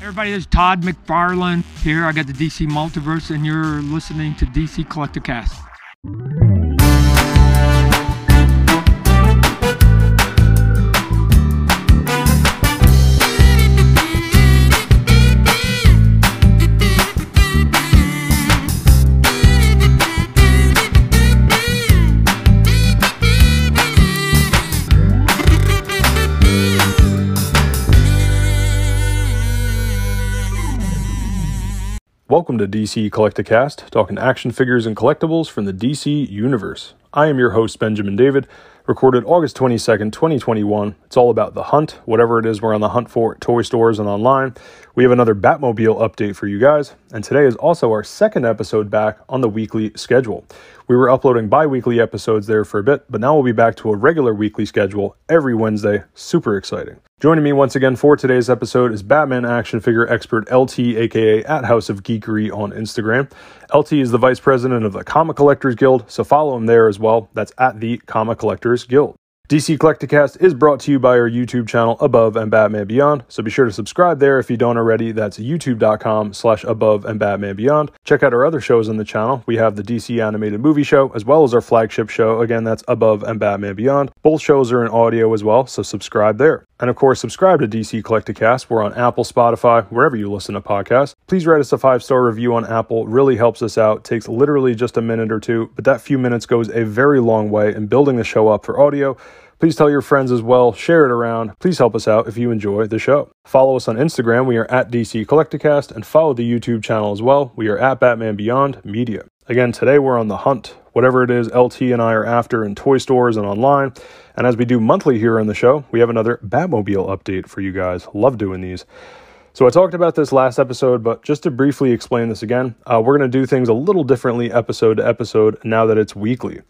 Everybody, this is Todd McFarlane here. I got the DC Multiverse, and you're listening to DC Collecticast. Welcome to DC Collecticast, talking action figures and collectibles from the DC universe. I am your host, Benjamin David, recorded August 22nd, 2021. It's all about the hunt, whatever it is we're on the hunt for at toy stores and online. We have another Batmobile update for you guys, and today is also our second episode back on the weekly schedule. We were uploading bi weekly episodes there for a bit, but now we'll be back to a regular weekly schedule every Wednesday. Super exciting. Joining me once again for today's episode is Batman action figure expert LT, aka at House of Geekery on Instagram. LT is the vice president of the Comic Collectors Guild, so follow him there as well. That's at the Comic Collectors Guild. DC Collecticast is brought to you by our YouTube channel Above and Batman Beyond, so be sure to subscribe there if you don't already. That's youtube.com slash above and Batman Beyond. Check out our other shows on the channel. We have the DC Animated Movie Show, as well as our flagship show. Again, that's Above and Batman Beyond. Both shows are in audio as well, so subscribe there. And of course, subscribe to DC Collecticast. We're on Apple, Spotify, wherever you listen to podcasts. Please write us a five star review on Apple. Really helps us out. Takes literally just a minute or two, but that few minutes goes a very long way in building the show up for audio. Please tell your friends as well, share it around. Please help us out if you enjoy the show. Follow us on Instagram. We are at DC Collecticast and follow the YouTube channel as well. We are at Batman Beyond Media. Again, today we're on the hunt, whatever it is LT and I are after in toy stores and online. And as we do monthly here on the show, we have another Batmobile update for you guys. Love doing these. So I talked about this last episode, but just to briefly explain this again, uh, we're going to do things a little differently episode to episode now that it's weekly.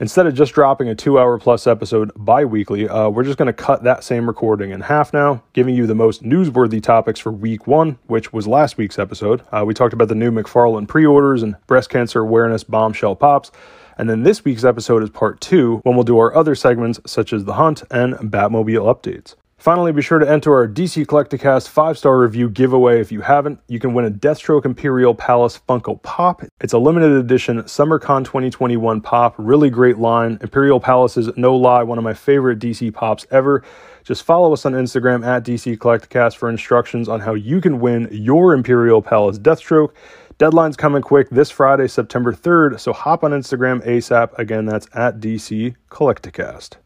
Instead of just dropping a two hour plus episode bi weekly, uh, we're just going to cut that same recording in half now, giving you the most newsworthy topics for week one, which was last week's episode. Uh, we talked about the new McFarlane pre orders and breast cancer awareness bombshell pops. And then this week's episode is part two, when we'll do our other segments such as the hunt and Batmobile updates. Finally, be sure to enter our DC Collecticast 5 star review giveaway if you haven't. You can win a Deathstroke Imperial Palace Funko Pop. It's a limited edition SummerCon 2021 pop. Really great line. Imperial Palace is, no lie, one of my favorite DC pops ever. Just follow us on Instagram at DC Collecticast for instructions on how you can win your Imperial Palace Deathstroke. Deadline's coming quick this Friday, September 3rd, so hop on Instagram ASAP. Again, that's at DC Collecticast.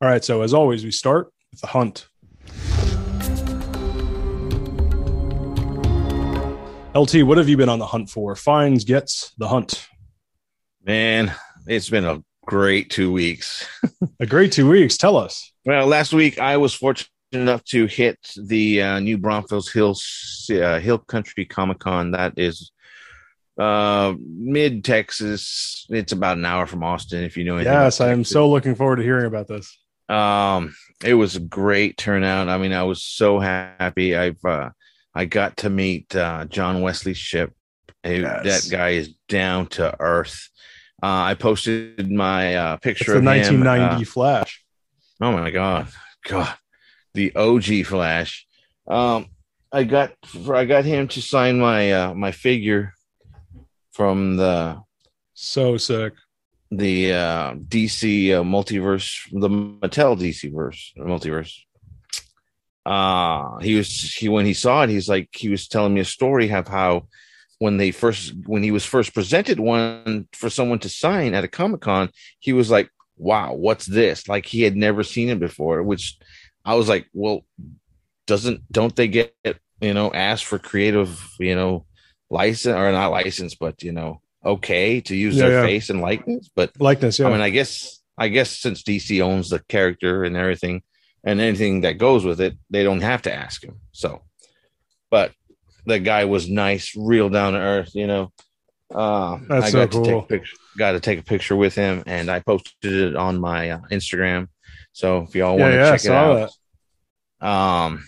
All right, so as always, we start with the hunt. LT, what have you been on the hunt for? Finds, gets, the hunt. Man, it's been a great two weeks. a great two weeks. Tell us. Well, last week I was fortunate enough to hit the uh, new Braunfels Hills uh, Hill Country Comic Con. That is uh, mid Texas. It's about an hour from Austin. If you know anything. Yes, I am so looking forward to hearing about this. Um, it was a great turnout. I mean, I was so happy. I've uh, I got to meet uh, John Wesley Shipp. Yes. That guy is down to earth. Uh, I posted my uh, picture of the 1990 him. Flash. Oh my god, God, the OG Flash. Um, I got I got him to sign my uh, my figure from the so sick the uh, DC uh, multiverse, the Mattel DC verse multiverse. Uh, he was he when he saw it, he's like he was telling me a story of how when they first when he was first presented one for someone to sign at a comic con, he was like, "Wow, what's this?" Like he had never seen it before. Which I was like, "Well, doesn't don't they get you know asked for creative you know license or not license, but you know okay to use Yeah, their yeah. face and likeness, but likeness. Yeah, I mean, I guess I guess since DC owns the character and everything and anything that goes with it, they don't have to ask him. So, but the guy was nice, real down to earth, you know. Uh, That's I so got to take cool. a picture, got to take a picture with him, and I posted it on my uh, Instagram. So if y'all want to yeah, check it out, um,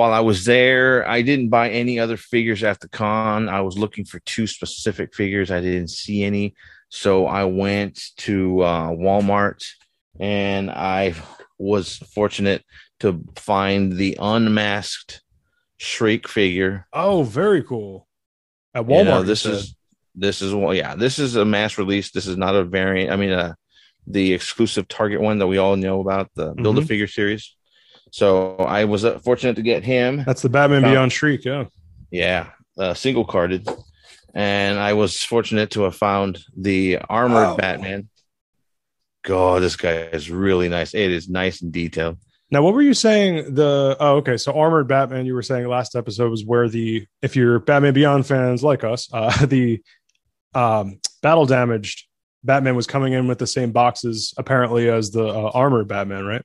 while I was there, I didn't buy any other figures at the con. I was looking for two specific figures. I didn't see any. So I went to uh, Walmart and I was fortunate to find the unmasked Shriek figure. Oh, very cool. At You Walmart. know, this said. is this is well, yeah, this is a mass release. This is not a variant. I mean, uh, the exclusive Target one that we all know about, the Build a Mhm. Figure series. So I was uh, fortunate to get him. that's the Batman Found- Beyond Shriek. Yeah. Yeah, uh, single carded, and I was fortunate to have found the armored Oh. Batman. God, this guy is really nice. It is nice and detailed. Now, what were you saying? The oh, okay. So armored Batman. You were saying last episode was where the if you're Batman Beyond fans like us, uh, the um, battle damaged Batman was coming in with the same boxes apparently as the uh, armored Batman, right?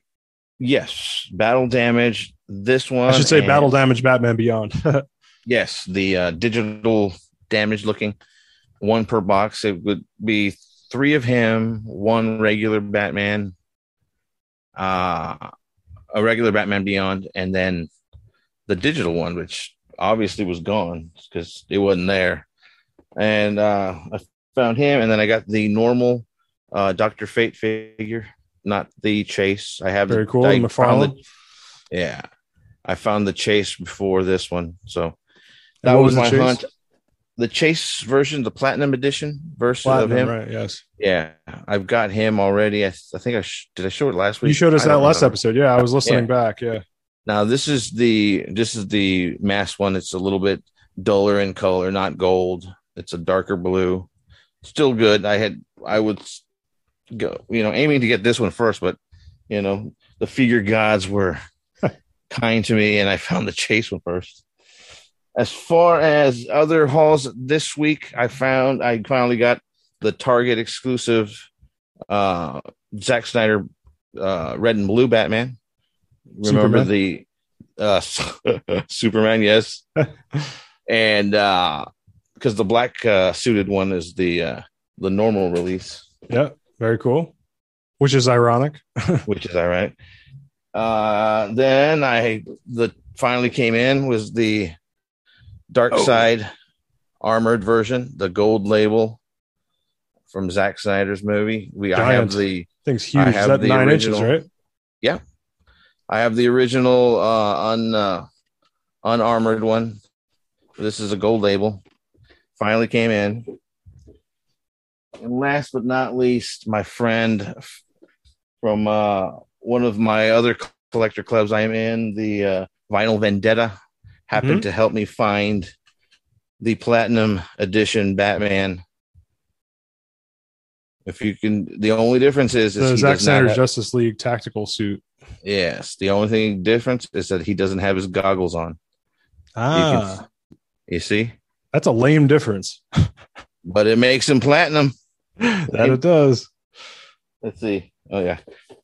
Yes, battle damage. This one, I should say and- battle damage. Batman Beyond. Yes, the uh, digital damage looking one per box. It would be three of him, one regular Batman, uh, a regular Batman Beyond, and then the digital one, which obviously was gone because it wasn't there. And uh, I found him, and then I got the normal uh, Doctor Fate figure, not the Chase. I have Very cool. I found the- yeah, I found the Chase before this one, so that was, the my chase? hunt. The Chase version, the Platinum Edition version of him. right? Yes. Yeah, I've got him already. I, I think I sh- did. I show it last week. You showed us that last remember. episode. Yeah, I was listening back. Yeah. Now this is the this is the mass one. It's a little bit duller in color, not gold. It's a darker blue. Still good. I had I would s- go, you know, aiming to get this one first, but you know, the figure gods were kind to me, and I found the chase one first. As far as other hauls this week, I found I finally got the Target exclusive uh Zack Snyder uh red and blue Batman. Remember Superman? the uh Superman, yes. and uh because the black uh suited one is the uh the normal release, Yeah. Very cool. Which is ironic. which is all right. Uh then I the finally came in was the Dark Oh. Side armored version, the gold label from Zack Snyder's movie. We I have the Thing's I huge. Is have that the nine inches, original. right? Yeah, I have the original uh un uh, unarmored one. This is a gold label. Finally came in. And last but not least, my friend from uh one of my other collector clubs I am in, the uh, Vinyl Vendetta, happened to help me find the platinum edition Batman. If you can, the only difference is, is The Zack Snyder's have- Justice League tactical suit. Yes, the only thing difference is that he doesn't have his goggles on. Ah, You see, that's a lame difference. but it makes him platinum. that it does. Let's see. Oh yeah,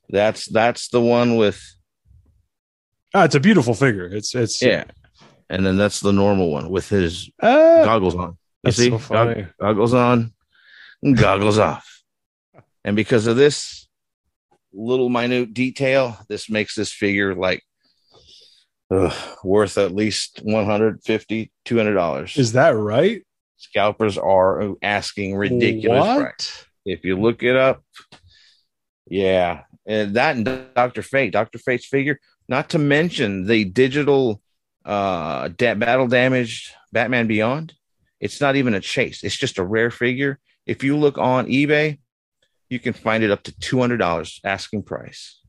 that's that's the one with Ah, it's a beautiful figure. It's it's yeah, and then that's the normal one with his Ah, goggles on. You see, so funny. goggles on, goggles off, and because of this little minute detail, this makes this figure like ugh, worth at least 150 200 dollars. Is that right? Scalpers are asking ridiculous What? price. if you look it up. Yeah, and that and Doctor Fate, Doctor Fate's figure. Not to mention the digital uh da- battle damaged Batman Beyond. It's not even a chase. It's just a rare figure. If you look on eBay, you can find it up to two hundred dollars asking price.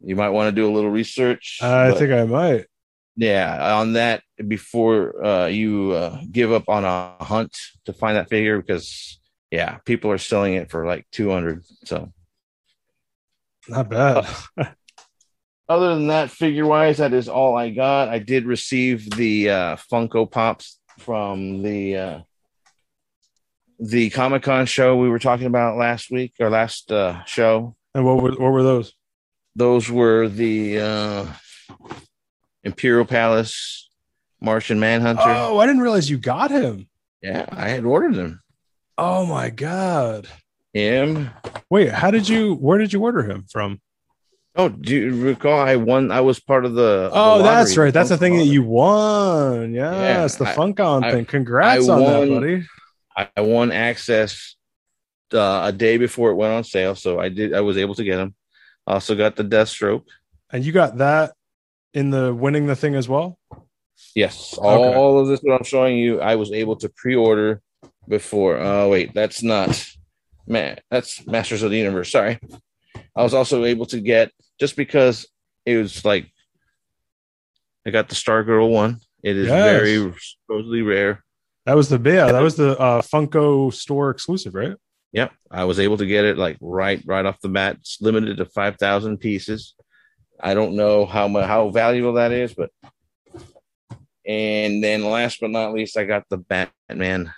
You might want to do a little research. I think I might. Yeah on that before uh, you uh, give up on a hunt to find that figure because yeah people are selling it for like 200 so Not bad. other than that figure wise that is all i got i did receive the uh, funko pops from the uh, the comic-con show we were talking about last week or last uh, show and what were what were those? those were the uh, imperial palace martian manhunter Oh, I didn't realize you got him. yeah i had ordered them Oh my god. him Wait, how did you where did you order him from? Oh, do you recall I won? I was part of the. Oh, the that's right. That's the thing that you won. Yes, the I- Funkon I- thing. Congrats I on that, buddy. I I won access uh, a day before it went on sale, so I did. I was able to get them. Also got the Deathstroke. And you got that in the winning the thing as well? Yes, all of this that I'm showing you, I was able to pre-order before. Oh wait, that's not man. That's Masters of the Universe. Sorry, I was also able to get just because it was like I got the Stargirl one. It is Yes. very supposedly rare. That was the yeah, that was the uh, Funko store exclusive, right? Yep, I was able to get it like right right off the bat. It's limited to five thousand pieces. I don't know how much how valuable that is, but and then last but not least, I got the Batman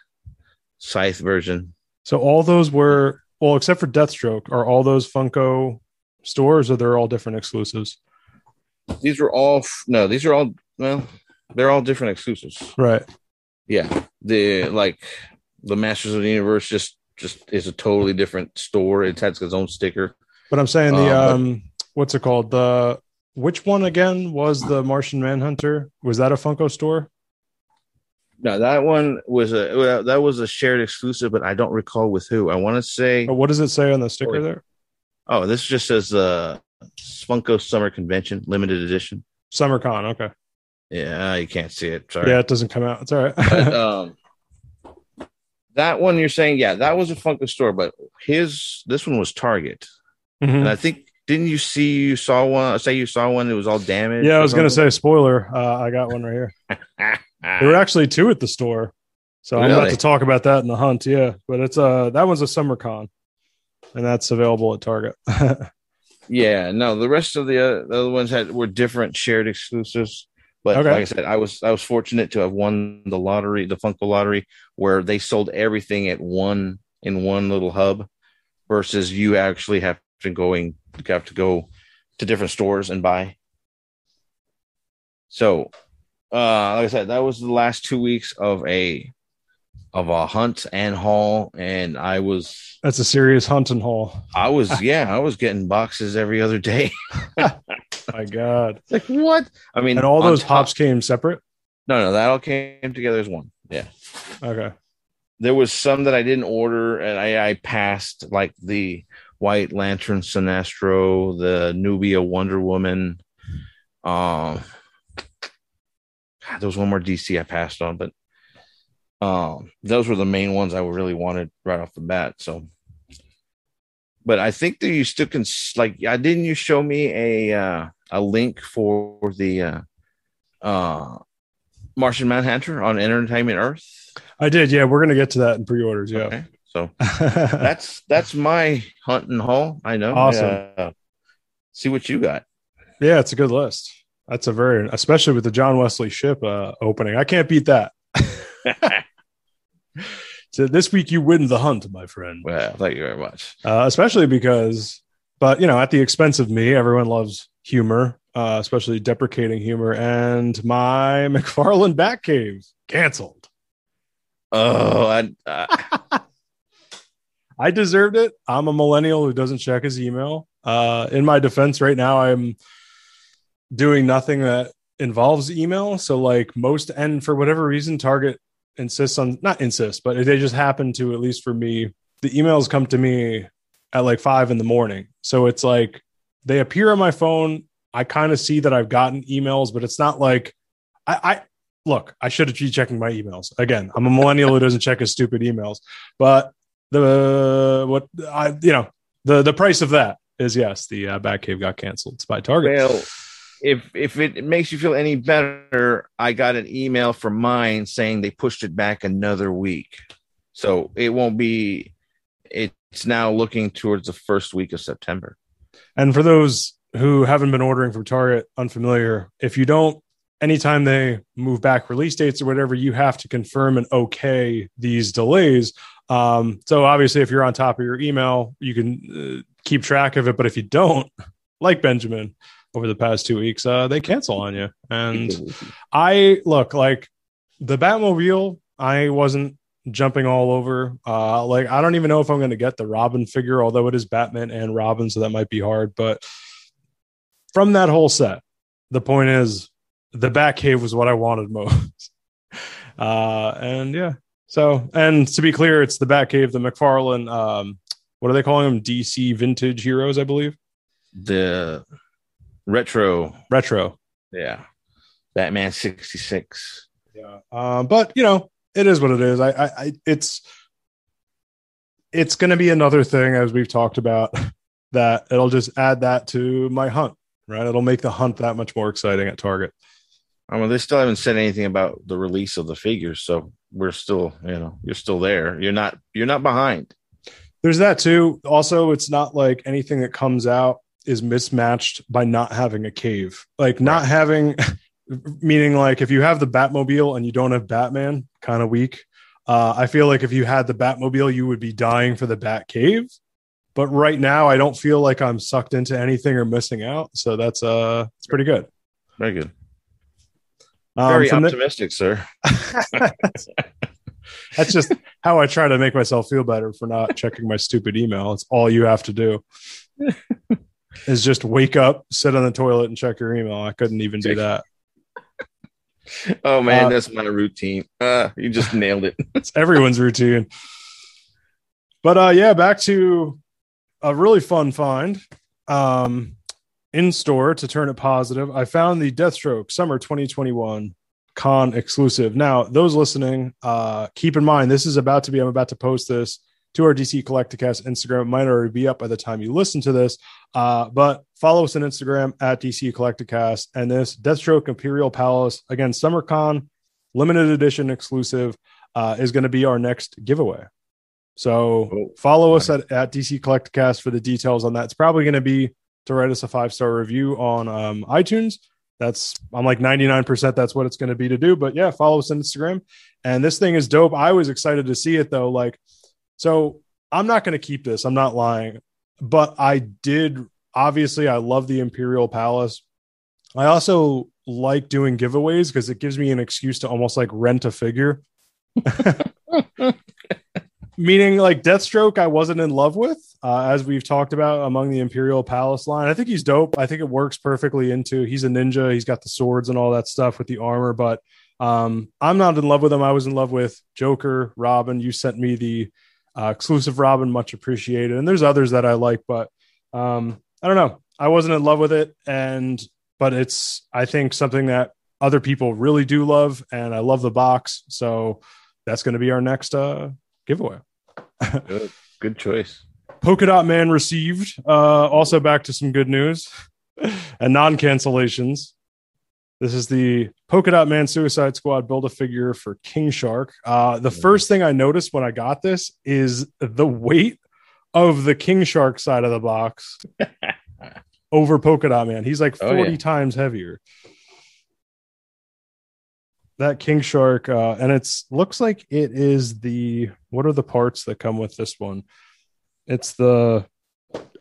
Scythe version. So all those were well, except for Deathstroke, are all those Funko stores or they're all different exclusives? These were all no, these are all well, they're all different exclusives. Right. Yeah, the like the Masters of the Universe just just is a totally different store. It has its own sticker. But I'm saying the but- um what's it called? The which one again was the Martian Manhunter? Was that a Funko store? No, that one was a that was a shared exclusive, but I don't recall with who. I want to say. What does it say on the sticker Oh, there? Oh, this just says uh Funko Summer Convention limited edition. SummerCon. Okay. Yeah, you can't see it. Sorry. Yeah, it doesn't come out. It's all right. But, um, that one you're saying, yeah, that was a Funko store, but his this one was Target, Mhm. and I think didn't you see you saw one? Say you saw one that was all damaged. Yeah, I was gonna say spoiler. Uh, I got one right here. There were actually two at the store, so I'm about to talk about that in the hunt. Yeah, but it's uh that one's a SummerCon, and that's available at Target. yeah, no, the rest of the, uh, the other ones had were different shared exclusives. But Okay. like I said, I was I was fortunate to have won the lottery, the Funko lottery, where they sold everything at one in one little hub, versus you actually have to going have to go to different stores and buy. So, uh, like I said, that was the last two weeks of a of a hunt and haul, and I was that's a serious hunt and haul. I was yeah, I was getting boxes every other day. My God! like what? I mean, And all those top- pops came separate. No, no, that all came together as one. Yeah, Okay. there was some that I didn't order, and I, I passed like the White Lantern Sinestro, the Nubia Wonder Woman. Um, God, there was one more DC I passed on, but um, those were the main ones I really wanted right off the bat. So, but I think that you still can like, I didn't you show me a uh, a link for the uh, uh, Martian Manhunter on Entertainment Earth? I did. Yeah, we're gonna get to that in pre-orders. Yeah. Okay, so that's that's my hunt and haul. I know. Awesome. Uh, see what you got. yeah, it's a good list. That's a very, especially with the John Wesley Shipp uh, opening. I can't beat that. So this week you win the hunt, my friend. well, thank you very much. uh, especially because, but you know, at the expense of me, everyone loves humor, uh, especially deprecating humor. And my McFarlane Batcave canceled. Oh, I, uh, I deserved it. I'm a millennial who doesn't check his email. Uh, in my defense, right now, I'm doing nothing that involves email. So, like most, and for whatever reason, Target insists on not insist, but they just happen to, at least for me, the emails come to me at like five in the morning. So it's like they appear on my phone. I kind of see that I've gotten emails, but it's not like I, I look, I should be checking my emails. Again, I'm a millennial who doesn't check his stupid emails. But the what I you know, the the price of that is yes, the uh, Batcave got canceled. It's by Target. well, if if it makes you feel any better, I got an email from mine saying they pushed it back another week, so it won't be. It's now looking towards the first week of September. And for those who haven't been ordering from Target, unfamiliar, if you don't, anytime they move back release dates or whatever, you have to confirm and okay these delays. Um, so obviously, if you're on top of your email, you can uh, keep track of it. But if you don't, like Benjamin over the past two weeks, uh, they cancel on you. And I look like the Batmobile. I wasn't jumping all over. Uh, like I don't even know if I'm going to get the Robin figure, although it is Batman and Robin, so that might be hard. But from that whole set, the point is the Batcave was what I wanted most. Uh, and yeah, so and to be clear, it's the Batcave, the McFarlane. Um, what are they calling them? DC Vintage Heroes, I believe. the retro, Retro. yeah. Batman 66. Yeah. Um, but you know, it is what it is. I, I, I it's it's going to be another thing as we've talked about that it'll just add that to my hunt, right? It'll make the hunt that much more exciting at Target. I mean, they still haven't said anything about the release of the figures, so we're still, you know, you're still there. You're not, you're not behind. There's that too. Also, it's not like anything that comes out is mismatched by not having a cave. Like not having, meaning like if you have the Batmobile and you don't have Batman, kind of weak. Uh, I feel like if you had the Batmobile, you would be dying for the Bat Cave. But right now, I don't feel like I'm sucked into anything or missing out. So that's uh, it's pretty good. Very good. Um, Very from the- optimistic, sir. That's just how I try to make myself feel better for not checking my stupid email. It's all you have to do. is just wake up, sit on the toilet, and check your email. I couldn't even do that. Oh man, Uh, that's my routine. Uh, you just nailed it. It's everyone's routine. But uh yeah, back to a really fun find. Um in store to turn it positive. I found the Deathstroke Summer 2021 con exclusive. Now, those listening, uh keep in mind this is about to be I'm about to post this to our DC Collecticast Instagram. It might already be up by the time you listen to this. Uh, but follow us on Instagram at DC Collecticast and this Deathstroke Imperial Palace again, Summer Con limited edition exclusive uh, is going to be our next giveaway. So Oh, follow us at, at DC Collecticast for the details on that. It's probably going to be to write us a five star review on um, iTunes. That's I'm like 99% that's what it's going to be to do. But yeah, follow us on Instagram. And this thing is dope. I was excited to see it though. Like, so I'm not going to keep this. I'm not lying, but I did. Obviously, I love the Imperial Palace. I also like doing giveaways because it gives me an excuse to almost like rent a figure. Meaning, like Deathstroke, I wasn't in love with, uh, as we've talked about among the Imperial Palace line. I think he's dope. I think it works perfectly into. He's a ninja. He's got the swords and all that stuff with the armor, but um, I'm not in love with him. I was in love with Joker, Robin. You sent me the uh, exclusive Robin, much appreciated. And there's others that I like, but um, I don't know. I wasn't in love with it, and but it's I think something that other people really do love, and I love the box. So that's going to be our next uh, giveaway. Good, good choice. Polka Dot Man received. Uh, also, back to some good news and non cancellations. This is the Polka Dot Man Suicide Squad build a figure for King Shark. Uh, the first thing I noticed when I got this is the weight of the King Shark side of the box over Polka Dot Man. He's like Oh, 40 yeah. times heavier. That King Shark, uh, and it's looks like it is the what are the parts that come with this one? It's the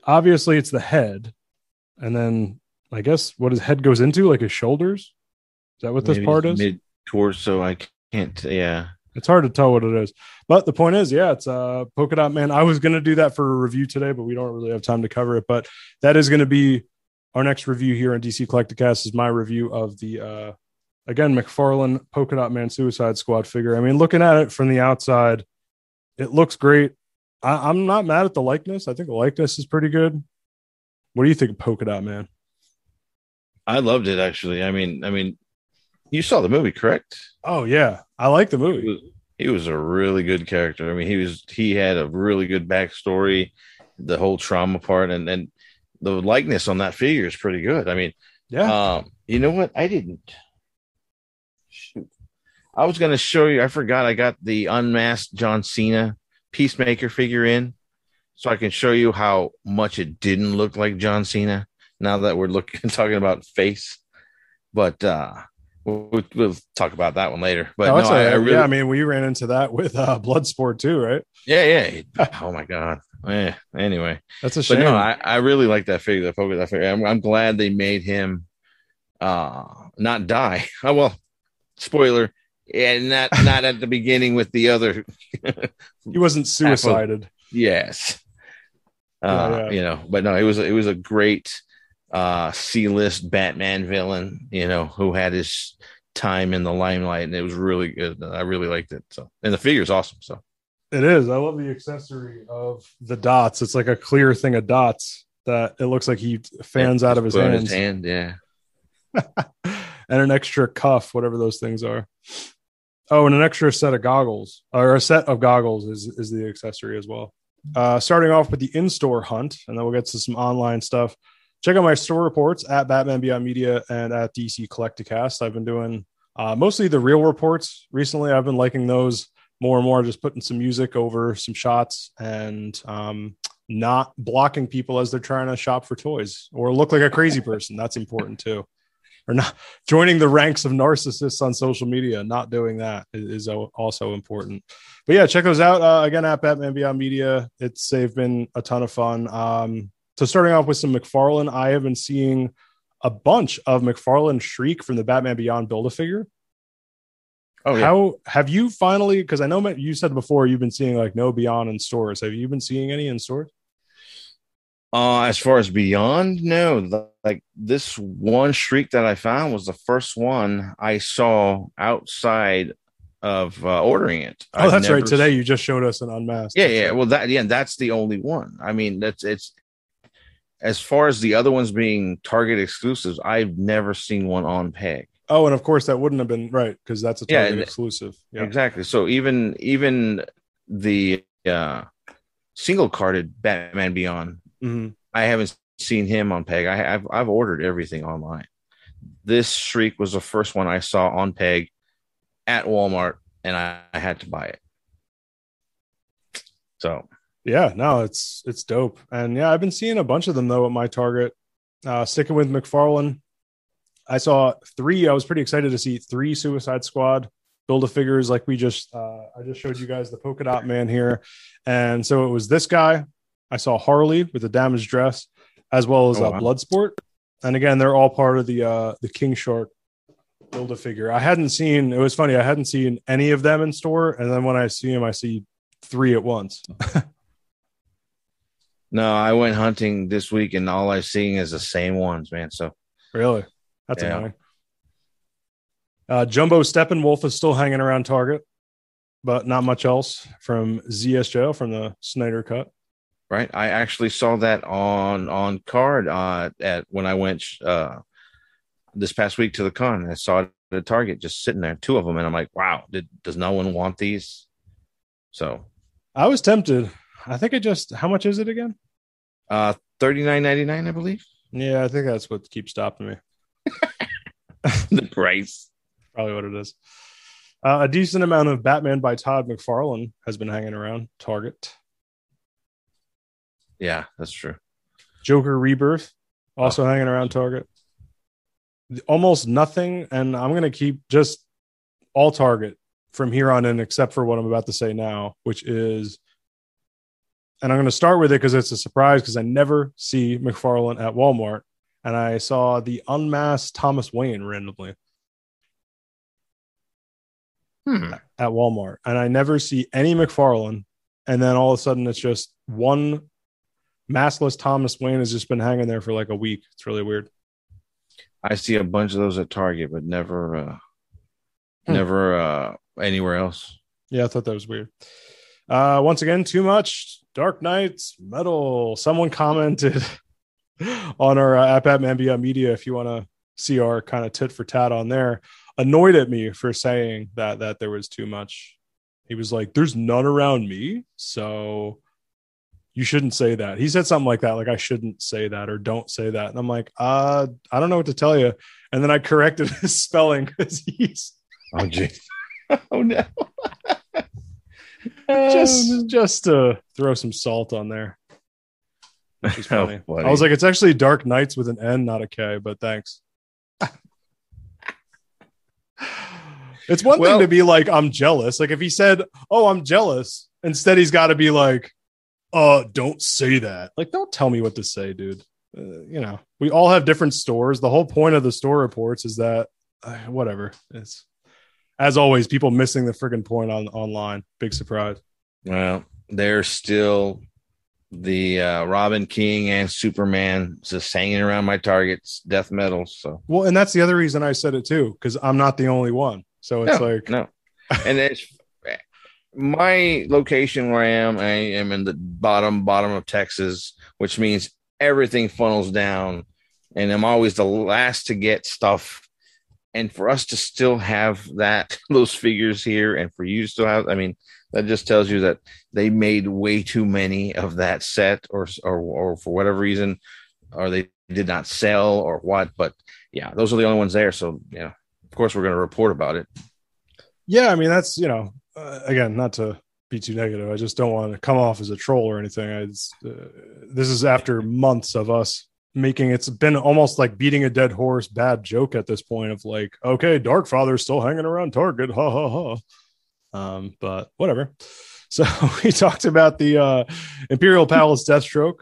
obviously it's the head, and then I guess what his head goes into, like his shoulders. Is that what this Maybe part is? Mid torso. I can't. Yeah. It's hard to tell what it is. But the point is, yeah, it's uh polka dot man. I was gonna do that for a review today, but we don't really have time to cover it. But that is gonna be our next review here on DC Collecticast is my review of the uh again McFarlane polka dot man suicide squad figure. I mean, looking at it from the outside, it looks great. I, I'm not mad at the likeness. I think the likeness is pretty good. What do you think of polka dot man? I loved it actually. I mean, I mean, you saw the movie, correct? Oh yeah, I like the He movie. was, he was a really good character. I mean, he was he had a really good backstory, the whole trauma part, and then the likeness on that figure is pretty good. I mean, Yeah, um, you know what? I didn't. Shoot, I was going to show you. I forgot. I got the unmasked John Cena Peacemaker figure in, so I can show you how much it didn't look like John Cena. Now that we're looking talking about face, but uh, we'll, we'll talk about that one later. But no, it's I, right. I really, yeah. I mean, we ran into that with uh, Bloodsport too, right? yeah, yeah. Oh my god. Yeah. Anyway, That's a but shame. no, I, I really like that figure. The focus that figure. I'm, I'm glad they made him uh not die. Oh well, spoiler. And not not at the beginning with the other. he wasn't suicided. yes. Uh, Yeah, yeah. you know, but no, it was it was a great uh C-list Batman villain. You know, who had his time in the limelight, and it was really good. I really liked it. So, and the figure's awesome. So. It is. I love the accessory of the dots. It's like a clear thing of dots that it looks like he fans out of his hands. hand, yeah. and an extra cuff, whatever those things are. Oh, and an extra set of goggles or a set of goggles is is the accessory as well. Uh, starting off with the in-store hunt, and then we'll get to some online stuff. Check out my store reports at Batman Beyond Media and at DC Collecticast. I've been doing uh, mostly the real reports recently. I've been liking those more and more, just putting some music over some shots and um, not blocking people as they're trying to shop for toys or look like a crazy person. That's important too. Or not joining the ranks of narcissists on social media. Not doing that is, is also important. But yeah, check those out uh, again at Batman Beyond Media. It's they've been a ton of fun. Um, so starting off with some McFarlane, I have been seeing a bunch of McFarlane Shriek from the Batman Beyond Build a Figure. Oh, yeah. how have you finally? Because I know you said before you've been seeing like no Beyond in stores. Have you been seeing any in stores? Uh, as far as Beyond, no. The, like this one Shriek that I found was the first one I saw outside of uh, ordering it. Oh, I've that's right. Today you just showed us an unmasked. Yeah, yeah. Well, that yeah, that's the only one. I mean, that's it's as far as the other ones being Target exclusives. I've never seen one on peg. Oh, and of course that wouldn't have been right because that's a Target yeah, exclusive. Yeah. Exactly. So even even the uh, single carded Batman Beyond, mm-hmm. I haven't seen him on peg. I, have I've ordered everything online. This Shriek was the first one I saw on peg at Walmart, and I, I had to buy it. So yeah, no, it's it's dope, and yeah, I've been seeing a bunch of them though at my Target. Uh, sticking with McFarlane, I saw three. I was pretty excited to see three Suicide Squad build a figures like we just uh, I just showed you guys the polka dot man here, and so it was this guy. I saw Harley with the damaged dress, as well as oh, uh, wow. Bloodsport, and again they're all part of the uh, the King Shark build a figure. I hadn't seen. It was funny. I hadn't seen any of them in store, and then when I see them, I see three at once. no, I went hunting this week, and all I'm seeing is the same ones, man. So really, that's yeah. annoying. Uh, Jumbo Steppenwolf is still hanging around Target, but not much else from ZSJ from the Snyder Cut. Right, I actually saw that on on card uh, at when I went uh, this past week to the con. I saw it at Target just sitting there, two of them, and I'm like, wow, did, does no one want these? So I was tempted. I think it just how much is it again? Uh thirty nine ninety nine, I believe. Yeah, I think that's what keeps stopping me. the price. Probably what it is. Uh, a decent amount of Batman by Todd McFarlane has been hanging around Target. Yeah, that's true. Joker Rebirth also oh. hanging around Target almost nothing, and I'm gonna keep just all target from here on in, except for what I'm about to say now, which is, and I'm gonna start with it because it's a surprise because I never see McFarlane at Walmart, and I saw the unmasked Thomas Wayne randomly. Hmm. At Walmart, and I never see any McFarlane, and then all of a sudden it's just one maskless Thomas Wayne has just been hanging there for like a week. It's really weird. I see a bunch of those at Target, but never, uh, hmm. never uh, anywhere else. Yeah, I thought that was weird. Uh, once again, too much Dark Nights metal. Someone commented on our uh, app at Mambia Media. If you want to see our kind of tit for tat on there, annoyed at me for saying that that there was too much. He was like, "There's none around me," so you shouldn't say that. He said something like that, like I shouldn't say that or don't say that. And I'm like, uh, I don't know what to tell you. And then I corrected his spelling because he's oh gee. oh no. just oh, just to throw some salt on there. Which is funny. Oh, I was like, it's actually Dark Nights with an N, not a K, but thanks. it's one well, thing to be like, I'm jealous. Like if he said, Oh, I'm jealous, instead he's got to be like, uh don't say that. Like don't tell me what to say dude. Uh, you know we all have different stores. The whole point of the store reports is that uh, whatever. It's as always people missing the freaking point on online. Big surprise. Well they're still the uh, robin king and superman just hanging around my targets death metal so. Well and that's the other reason i said it too because i'm not the only one. So it's no, like no. And it's my location where I am, I am in the bottom bottom of Texas, which means everything funnels down, and I'm always the last to get stuff. and for us to still have that those figures here and for you to still have i mean that just tells you that they made way too many of that set or or, or for whatever reason or they did not sell or what. But yeah those are the only ones there. So yeah of course we're going to report about it. Yeah, I mean that's you know uh, again not to be too negative. I just don't want to come off as a troll or anything. I, uh, this is after months of us making it's been almost like beating a dead horse bad joke at this point of like okay dark father's still hanging around target ha ha ha. Um but whatever. So we talked about the uh imperial palace deathstroke.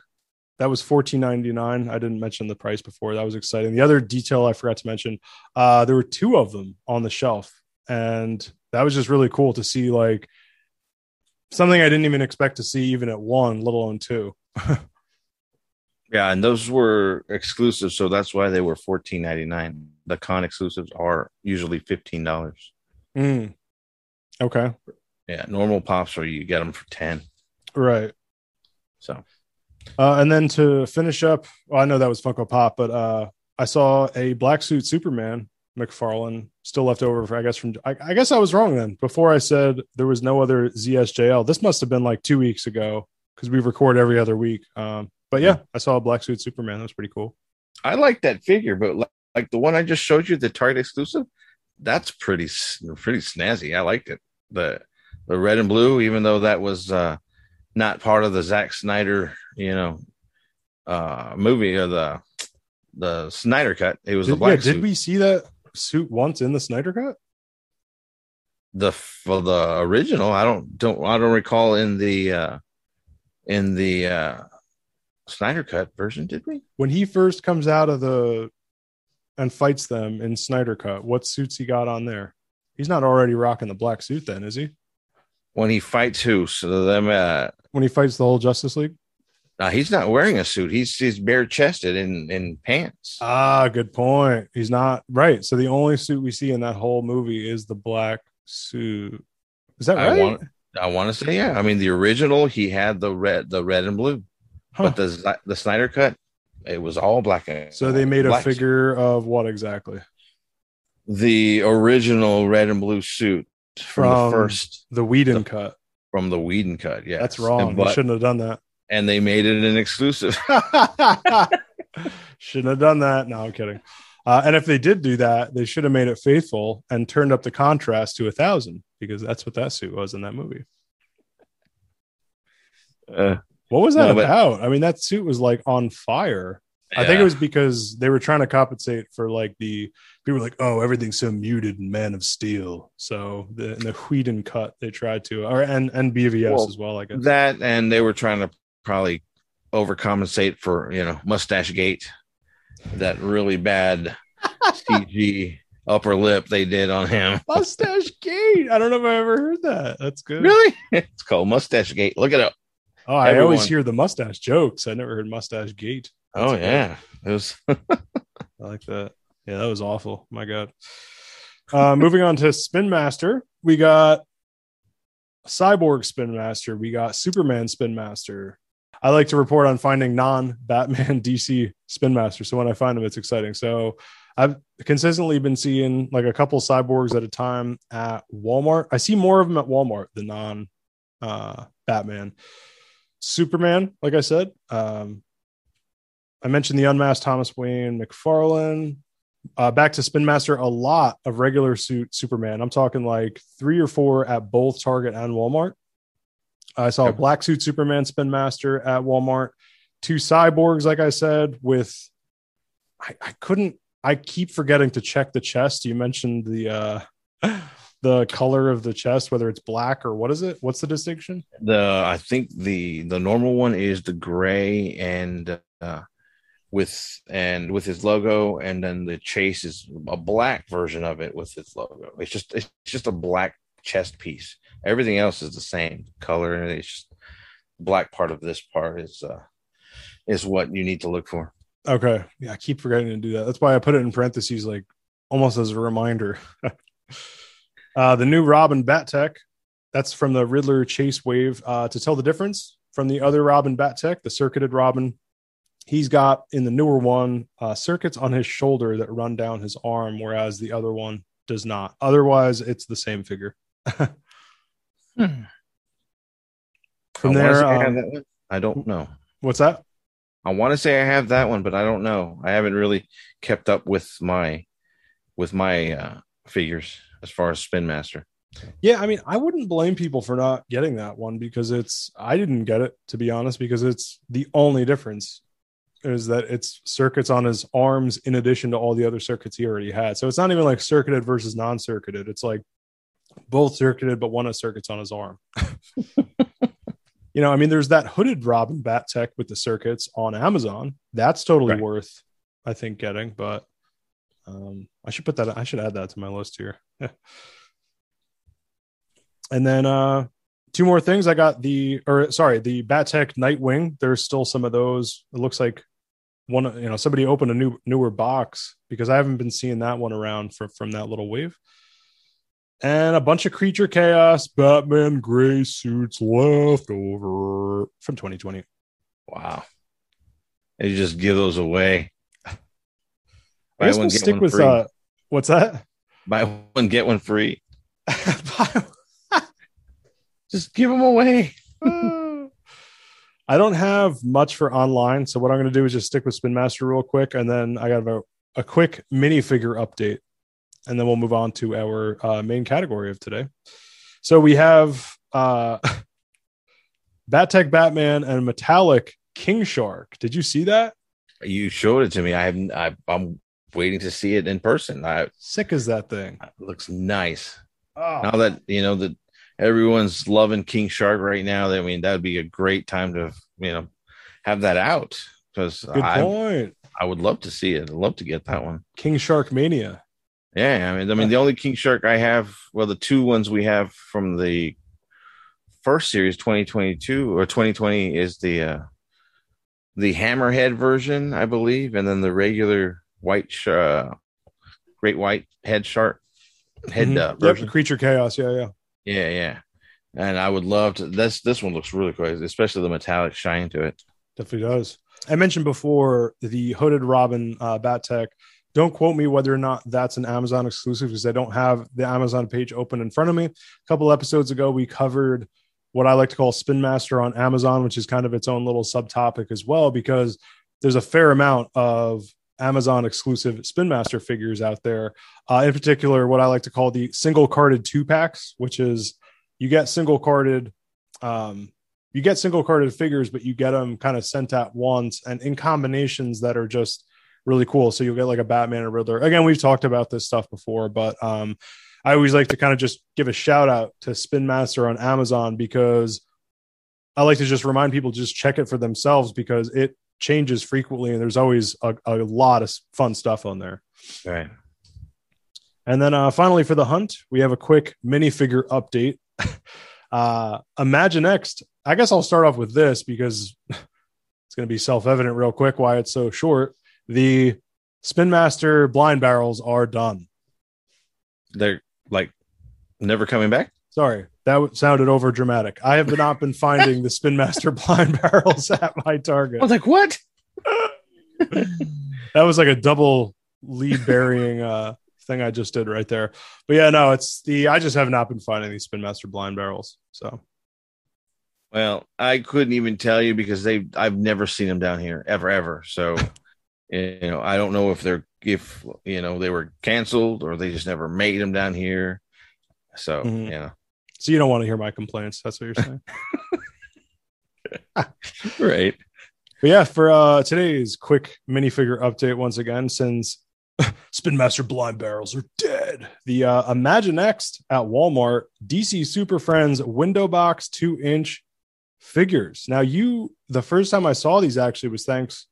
That was 14.99 i didn't mention the price before. That was exciting. The other detail i forgot to mention uh there were two of them on the shelf and that was just really cool to see like something i didn't even expect to see even at one let alone two. Yeah and those were exclusive so that's why they were 14.99 the con exclusives are usually $15 Mm. okay. Yeah normal pops or you get them for 10 right. So. Uh, and then to finish up, well, I know that was Funko Pop, but uh, I saw a black suit Superman McFarlane still left over, for, I guess, from I, I guess I was wrong then. Before I said there was no other ZSJL, this must have been like two weeks ago because we record every other week. Um, but yeah, I saw a black suit Superman. That was pretty cool. I like that figure, but like, like the one I just showed you, the Target exclusive, that's pretty pretty snazzy. I liked it. The the red and blue, even though that was uh, not part of the Zack Snyder, you know, uh, movie or the the Snyder cut. It was Did, the black yeah, suit. did we see that suit once in the Snyder Cut? the for the original. I don't don't I don't recall in the uh, in the uh, Snyder cut version. Did we? When he first comes out of the and fights them in Snyder Cut, what suits he got on there? He's not already rocking the black suit, then, is he? When he fights who? So them. Uh, When he fights the whole Justice League? No, he's not wearing a suit. He's he's bare chested in in pants. Ah, good point. He's not right. So the only suit we see in that whole movie is the black suit. Is that I right? want I want to say yeah. I mean the original he had the red the red and blue, Huh. but the the Snyder cut it was all black. and so they made a figure of what exactly? The original red and blue suit from, From the first The Whedon The- cut. from the Whedon cut. Yeah, That's wrong. And, they but, shouldn't have done that. And they made it an exclusive. shouldn't have done that. No, I'm kidding. Uh, and if they did do that, they should have made it faithful and turned up the contrast to a thousand because that's what that suit was in that movie. Uh, What was that No, but- about? I mean, that suit was like on fire. I think it was because they were trying to compensate for like the people were like, oh, everything's so muted in Man of Steel. So the in the Whedon cut they tried to, or and and BVS Well, as well. I guess. that, and they were trying to probably overcompensate for you know mustache gate, that really bad CG upper lip they did on him. Mustache Gate. I don't know if I ever heard that. That's good. Really? it's called Mustache Gate. Look it up. Oh, I Everyone- always hear the mustache jokes. I never heard Mustache Gate. Oh That's yeah, it was. I like that. Yeah, that was awful. My God. Uh, moving on to Spin Master, we got Cyborg Spin Master. We got Superman Spin Master. I like to report on finding non Batman DC Spin Master. So when I find them, it's exciting. So I've consistently been seeing like a couple cyborgs at a time at Walmart. I see more of them at Walmart than non uh, Batman. Superman, like I said, um, I mentioned the unmasked Thomas Wayne McFarlane. Uh, back to Spin Master, a lot of regular suit Superman. I'm talking like three or four at both Target and Walmart. I saw a black suit Superman Spin Master at Walmart. Two cyborgs, like I said, with I, I couldn't. I keep forgetting to check the chest. You mentioned the uh the color of the chest, whether it's black or what is it? What's the distinction? the I think the the normal one is the gray and uh, with and with his logo, and then the chase is a black version of it with its logo. It's just it's just a black chest piece. Everything else is the same color, and it's just black part of this part is uh is what you need to look for. Okay. Yeah, I keep forgetting to do that. That's why I put it in parentheses, like almost as a reminder. uh, the new Robin Bat Tech, that's from the Riddler Chase Wave. Uh, to tell the difference from the other Robin Bat Tech, the circuited Robin he's got in the newer one uh, circuits on his shoulder that run down his arm, whereas the other one does not. Otherwise, it's the same figure. Hmm. From I there, say I, have um. I don't know. what's that? I want to say I have that one, but I don't know. I haven't really kept up with my with my uh, figures as far as Spin Master. Yeah, I mean, I wouldn't blame people for not getting that one because it's I didn't get it to be honest because it's the only difference is that it's circuits on his arms in addition to all the other circuits he already had. So it's not even like circuited versus non-circuited. It's like both circuited but one has circuits on his arm. you know, I mean there's that hooded Robin Bat Tech with the circuits on Amazon. That's totally Right. worth I think getting, but um I should put that I should add that to my list here. And then uh two more things. I got the or sorry, the Bat Battech Nightwing. There's still some of those. It looks like one you know somebody opened a new newer box because I haven't been seeing that one around for, from that little wave. And a bunch of creature chaos Batman gray suits left over from 2020. Wow. And you just give those away. I Buy guess one, we'll get stick one with free. uh what's that? Buy one, get one free. Just give them away. I don't have much for online, so what I'm going to do is just stick with Spin Master real quick, and then I got a, a quick minifigure update, and then we'll move on to our uh, main category of today. So we have uh, Battech Batman and Metallic King Shark. Did you see that? You showed it to me. I haven't. I, I'm waiting to see it in person. I, Sick as that thing. looks nice. Oh, Now that you know that everyone's loving King Shark right now, I mean that would be a great time to you know have that out because good I point. I would love to see it. I'd love to get that one. King Shark Mania. Yeah, I mean, I mean, the only King Shark I have, well, the two ones we have from the first series, 2022 or 2020, is the uh the Hammerhead version, I believe, and then the regular white, sh- uh, great white head shark head Mhm. uh, Yep, version. Creature Chaos. Yeah, yeah. Yeah, yeah. And I would love to. This this one looks really cool, especially the metallic shine to it. Definitely does. I mentioned before the hooded Robin uh, Bat Tech. Don't quote me whether or not that's an Amazon exclusive because I don't have the Amazon page open in front of me. A couple episodes ago, we covered what I like to call Spin Master on Amazon, which is kind of its own little subtopic as well, because there's a fair amount of Amazon exclusive Spin Master figures out there. Uh, in particular, what I like to call the single carded two packs, which is you get single carded um, you get single carded figures, but you get them kind of sent at once and in combinations that are just really cool. So you'll get like a Batman and Riddler. Again, we've talked about this stuff before, but um, I always like to kind of just give a shout out to Spin Master on Amazon because I like to just remind people to just check it for themselves because it changes frequently and there's always a, a lot of fun stuff on there. Right. And then uh, finally for the hunt, we have a quick minifigure update. uh, Imaginext. I guess I'll start off with this because it's going to be self evident real quick why it's so short. The Spin Master blind barrels are done. They're like never coming back. Sorry, that sounded over dramatic. I have not been finding the Spin Master blind barrels at my target. I was like, what? that was like a double lead burying uh thing I just did right there. But yeah, no, it's the I just have not been finding these Spin Master blind barrels. So Well, I couldn't even tell you because they I've never seen them down here ever ever. So you know, I don't know if they're if you know they were canceled or they just never made them down here. So Mhm. you know, so you don't want to hear my complaints. That's what you're saying. right? But yeah, for uh, today's quick minifigure update, once again, since Spin Master blind barrels are dead, the uh, Imaginext at Walmart DC Super Friends window box two inch figures. Now, you the first time I saw these actually was thanks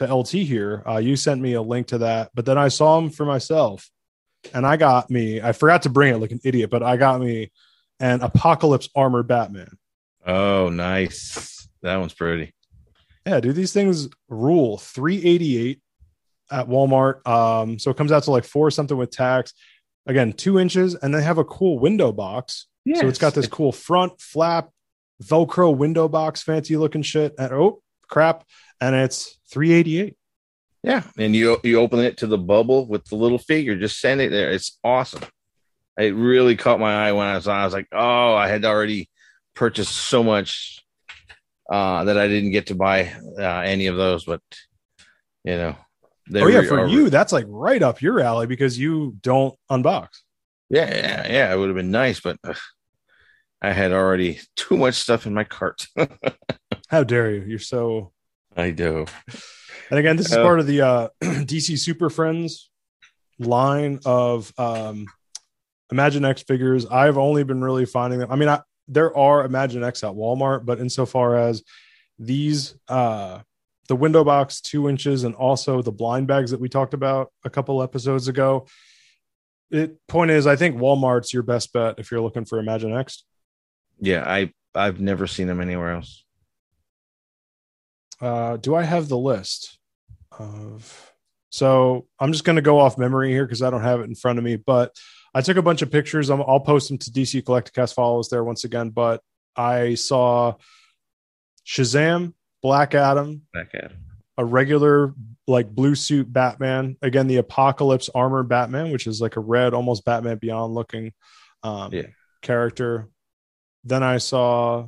to LT here. Uh, you sent me a link to that, but then I saw them for myself, and I got me. I forgot to bring it like an idiot, but I got me an Apocalypse Armor Batman. Oh, nice. That one's pretty. Yeah, dude, these things rule 388 at Walmart. Um, so it comes out to like four something with tax. Again, two inches, and they have a cool window box. So it's got this cool front flap, Velcro window box, fancy looking shit. And oh, crap, and it's 388. Yeah, and you you open it to the bubble with the little figure. Just send it there. It's awesome. It really caught my eye when I was on. I was like, oh, I had already purchased so much uh, that I didn't get to buy uh, any of those. But you know, oh yeah, for you, that's like right up your alley because you don't unbox. Yeah, yeah, yeah. It would have been nice, but uh, I had already too much stuff in my cart. How dare you? You're so. I do. And again, this is uh, part of the uh, DC Super Friends line of um, X figures. I've only been really finding them. I mean, I, there are Imaginext at Walmart, but insofar as these, uh, the window box two inches and also the blind bags that we talked about a couple episodes ago. It point is, I think Walmart's your best bet if you're looking for Imaginext. Yeah, I I've never seen them anywhere else. Uh, do I have the list? of so I'm just going to go off memory here because I don't have it in front of me, but I took a bunch of pictures. i will post them to DC Collecticast follows there once again. But I saw Shazam, Black Adam, Black Adam, a regular like blue suit Batman. Again, the Apocalypse armor Batman, which is like a red, almost Batman Beyond looking um, yeah. character. Then I saw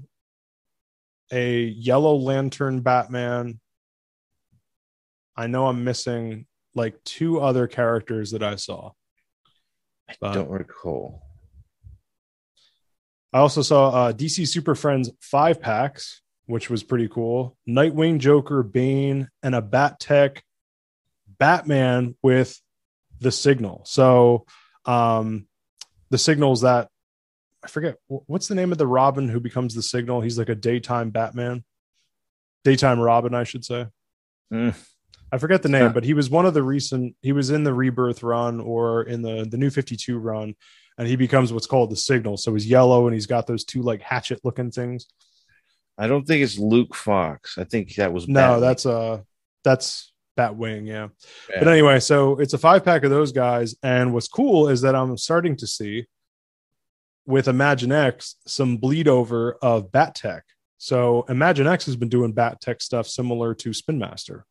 a Yellow Lantern Batman, I know I'm missing like two other characters that I saw. I don't recall. I also saw uh, DC Super Friends five packs, which was pretty cool. Nightwing, Joker, Bane, and a Bat Tech Batman with the signal. So um the signals that I forget what's the name of the Robin who becomes the signal. He's like a daytime Batman, daytime Robin, I should say. Mm. I forget the name, but he was one of the recent. He was in the Rebirth run or in the the New Fifty Two run, and he becomes what's called the Signal. So he's yellow and he's got those two like hatchet looking things. I don't think it's Luke Fox. I think that was no. Batwing. That's uh that's Batwing. Yeah. yeah. But anyway, so it's a five pack of those guys, and what's cool is that I'm starting to see with Imaginext some bleed over of Bat Tech. So Imaginext has been doing Bat Tech stuff similar to Spin Master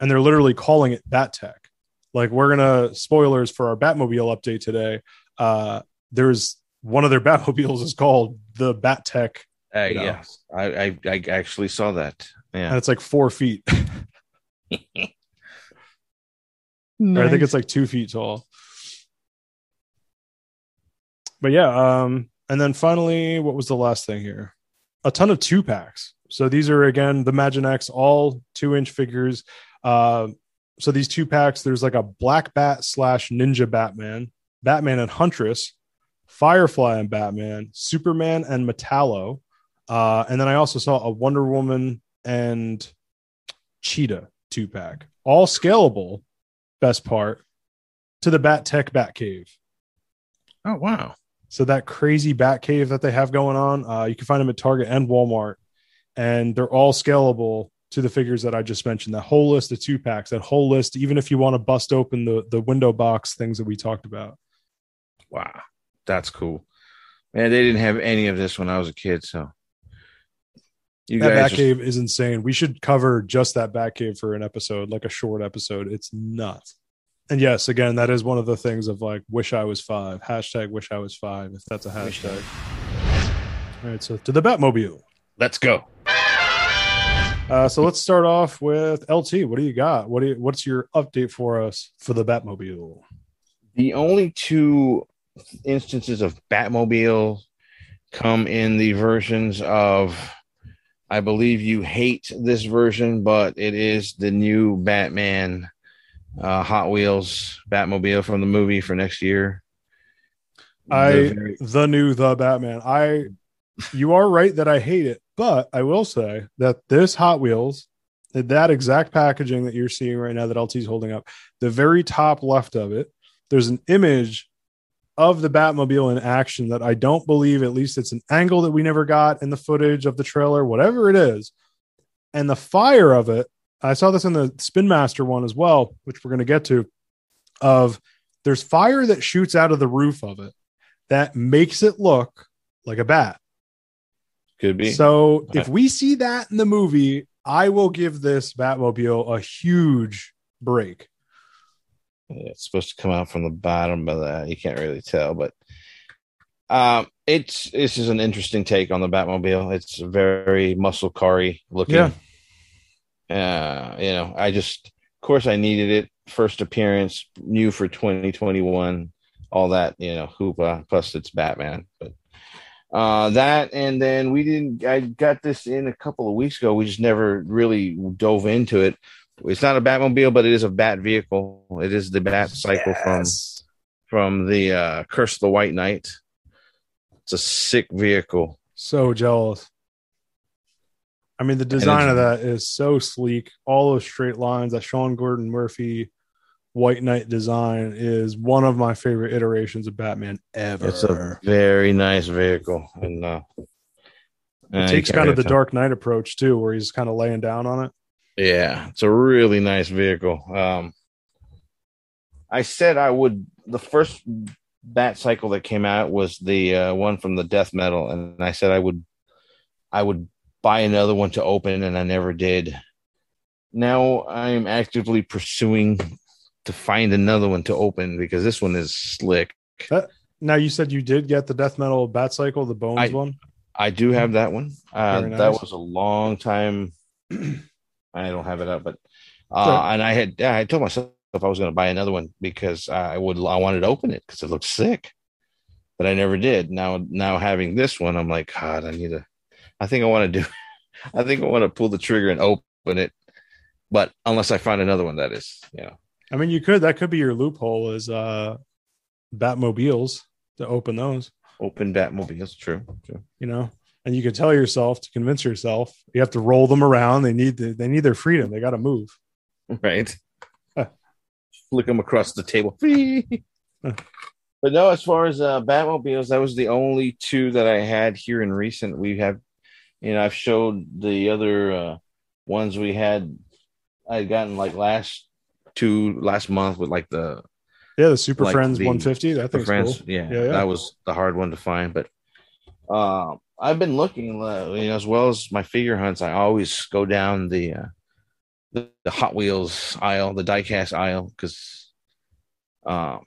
and they're literally calling it Bat Tech. Like we're gonna spoilers for our Batmobile update today. Uh, there's one of their Batmobiles is called the Bat Tech. Uh, yes, I, I, I actually saw that. Yeah, and it's like four feet. nice. I think it's like two feet tall. But yeah, um, and then finally, what was the last thing here? A ton of two packs. So these are again the Imaginext, all two inch figures. Uh, so these two packs, there's like a Black Bat slash Ninja Batman, Batman and Huntress, Firefly and Batman, Superman and Metallo, uh, and then I also saw a Wonder Woman and Cheetah two pack, all scalable. Best part to the Bat Tech Bat Cave. Oh wow! So that crazy Bat Cave that they have going on, uh, you can find them at Target and Walmart, and they're all scalable to the figures that I just mentioned. That whole list of two packs, that whole list, even if you want to bust open the the window box things that we talked about. Wow, that's cool. Man, they didn't have any of this when I was a kid, so you that Batcave is insane. We should cover just that Batcave for an episode, like a short episode. It's nuts. And yes, again, that is one of the things of like wish I was five. Hashtag wish I was five, if that's a hashtag. All right, so to the Batmobile. Let's go. Uh, so let's start off with LT. What do you got? What do you, what's your update for us for the Batmobile? The only two instances of Batmobile come in the versions of I believe you hate this version, but it is the new Batman uh, Hot Wheels Batmobile from the movie for next year. I the, very- the new the Batman. I you are right that I hate it, but I will say that this Hot Wheels, that exact packaging that you're seeing right now that LT's holding up, the very top left of it, there's an image of the Batmobile in action that I don't believe, at least it's an angle that we never got in the footage of the trailer, whatever it is. And the fire of it, I saw this in the Spin Master one as well, which we're going to get to. Of there's fire that shoots out of the roof of it that makes it look like a bat Could be. So if we see that in the movie, I will give this Batmobile a huge break. Yeah, it's supposed to come out from the bottom of that. You can't really tell, but um, it's this is an interesting take on the Batmobile. It's very muscle carry looking. Yeah. Uh, you know, I just, of course, I needed it. First appearance, new for 2021, all that, you know, hoopa. Plus, it's Batman, but uh, that and then we didn't. I got this in a couple of weeks ago. We just never really dove into it. It's not a Batmobile, but it is a Bat vehicle. It is the Bat cycle from from the uh, Curse of the White Knight. It's a sick vehicle. So jealous. I mean, the design of that is so sleek. All those straight lines, that Sean Gordon Murphy White Knight design is one of my favorite iterations of Batman ever. It's a very nice vehicle, and uh, uh, it you takes kind of the tell. Dark Knight approach too, where he's kind of laying down on it. Yeah, it's a really nice vehicle. Um, I said I would. The first Bat cycle that came out was the uh, one from the Death Metal, and I said I would, I would buy another one to open, and I never did. Now I'm actively pursuing to find another one to open because this one is slick. Now you said you did get the Death Metal Bat Cycle, the Bones I- one. I do have that one. Uh, Very That was a long time. I don't have it up, but uh, and I had I told myself I was going to buy another one because I would I wanted to open it because it looked sick, but I never did. Now now having this one, I'm like God, I need to. I think I want to do. I think I want to pull the trigger and open it, but unless I find another one, that is, you know, I mean, you could that could be your loophole is uh Batmobiles to open those, open Batmobiles. True, true. you know. And you could tell yourself to convince yourself you have to roll them around. They need the, they need their freedom. They got to move. right? Huh. Flick them across the table. but no, as far as uh, Batmobiles, that was the only two that I had here in recent. We have, you know, I've showed the other uh, ones we had. I had gotten like last two last month with like the Yeah, the Super Like Friends the- 150. That thing's friends. cool. Yeah, Yeah, yeah. that was the hard one to find. But uh, I've been looking, uh, you know, as well as my figure hunts. I always go down the uh, the, the Hot Wheels aisle, the diecast aisle, because um,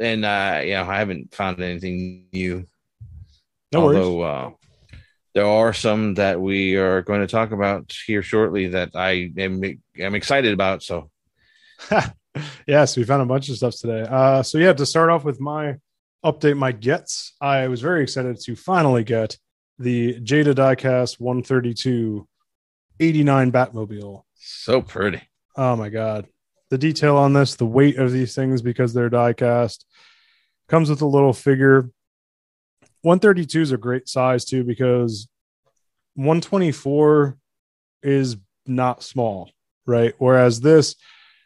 and uh, you know, I haven't found anything new. No worries. although uh, there are some that we are going to talk about here shortly that I am am excited about. So yes, we found a bunch of stuff today. Uh, so yeah, to start off with my update, my gets, I was very excited to finally get the Jada Diecast 132 89 Batmobile. so pretty. Oh my god, the detail on this, the weight of these things because they're diecast, comes with a little figure. 132 is a great size too because 124 is not small, right? Whereas this,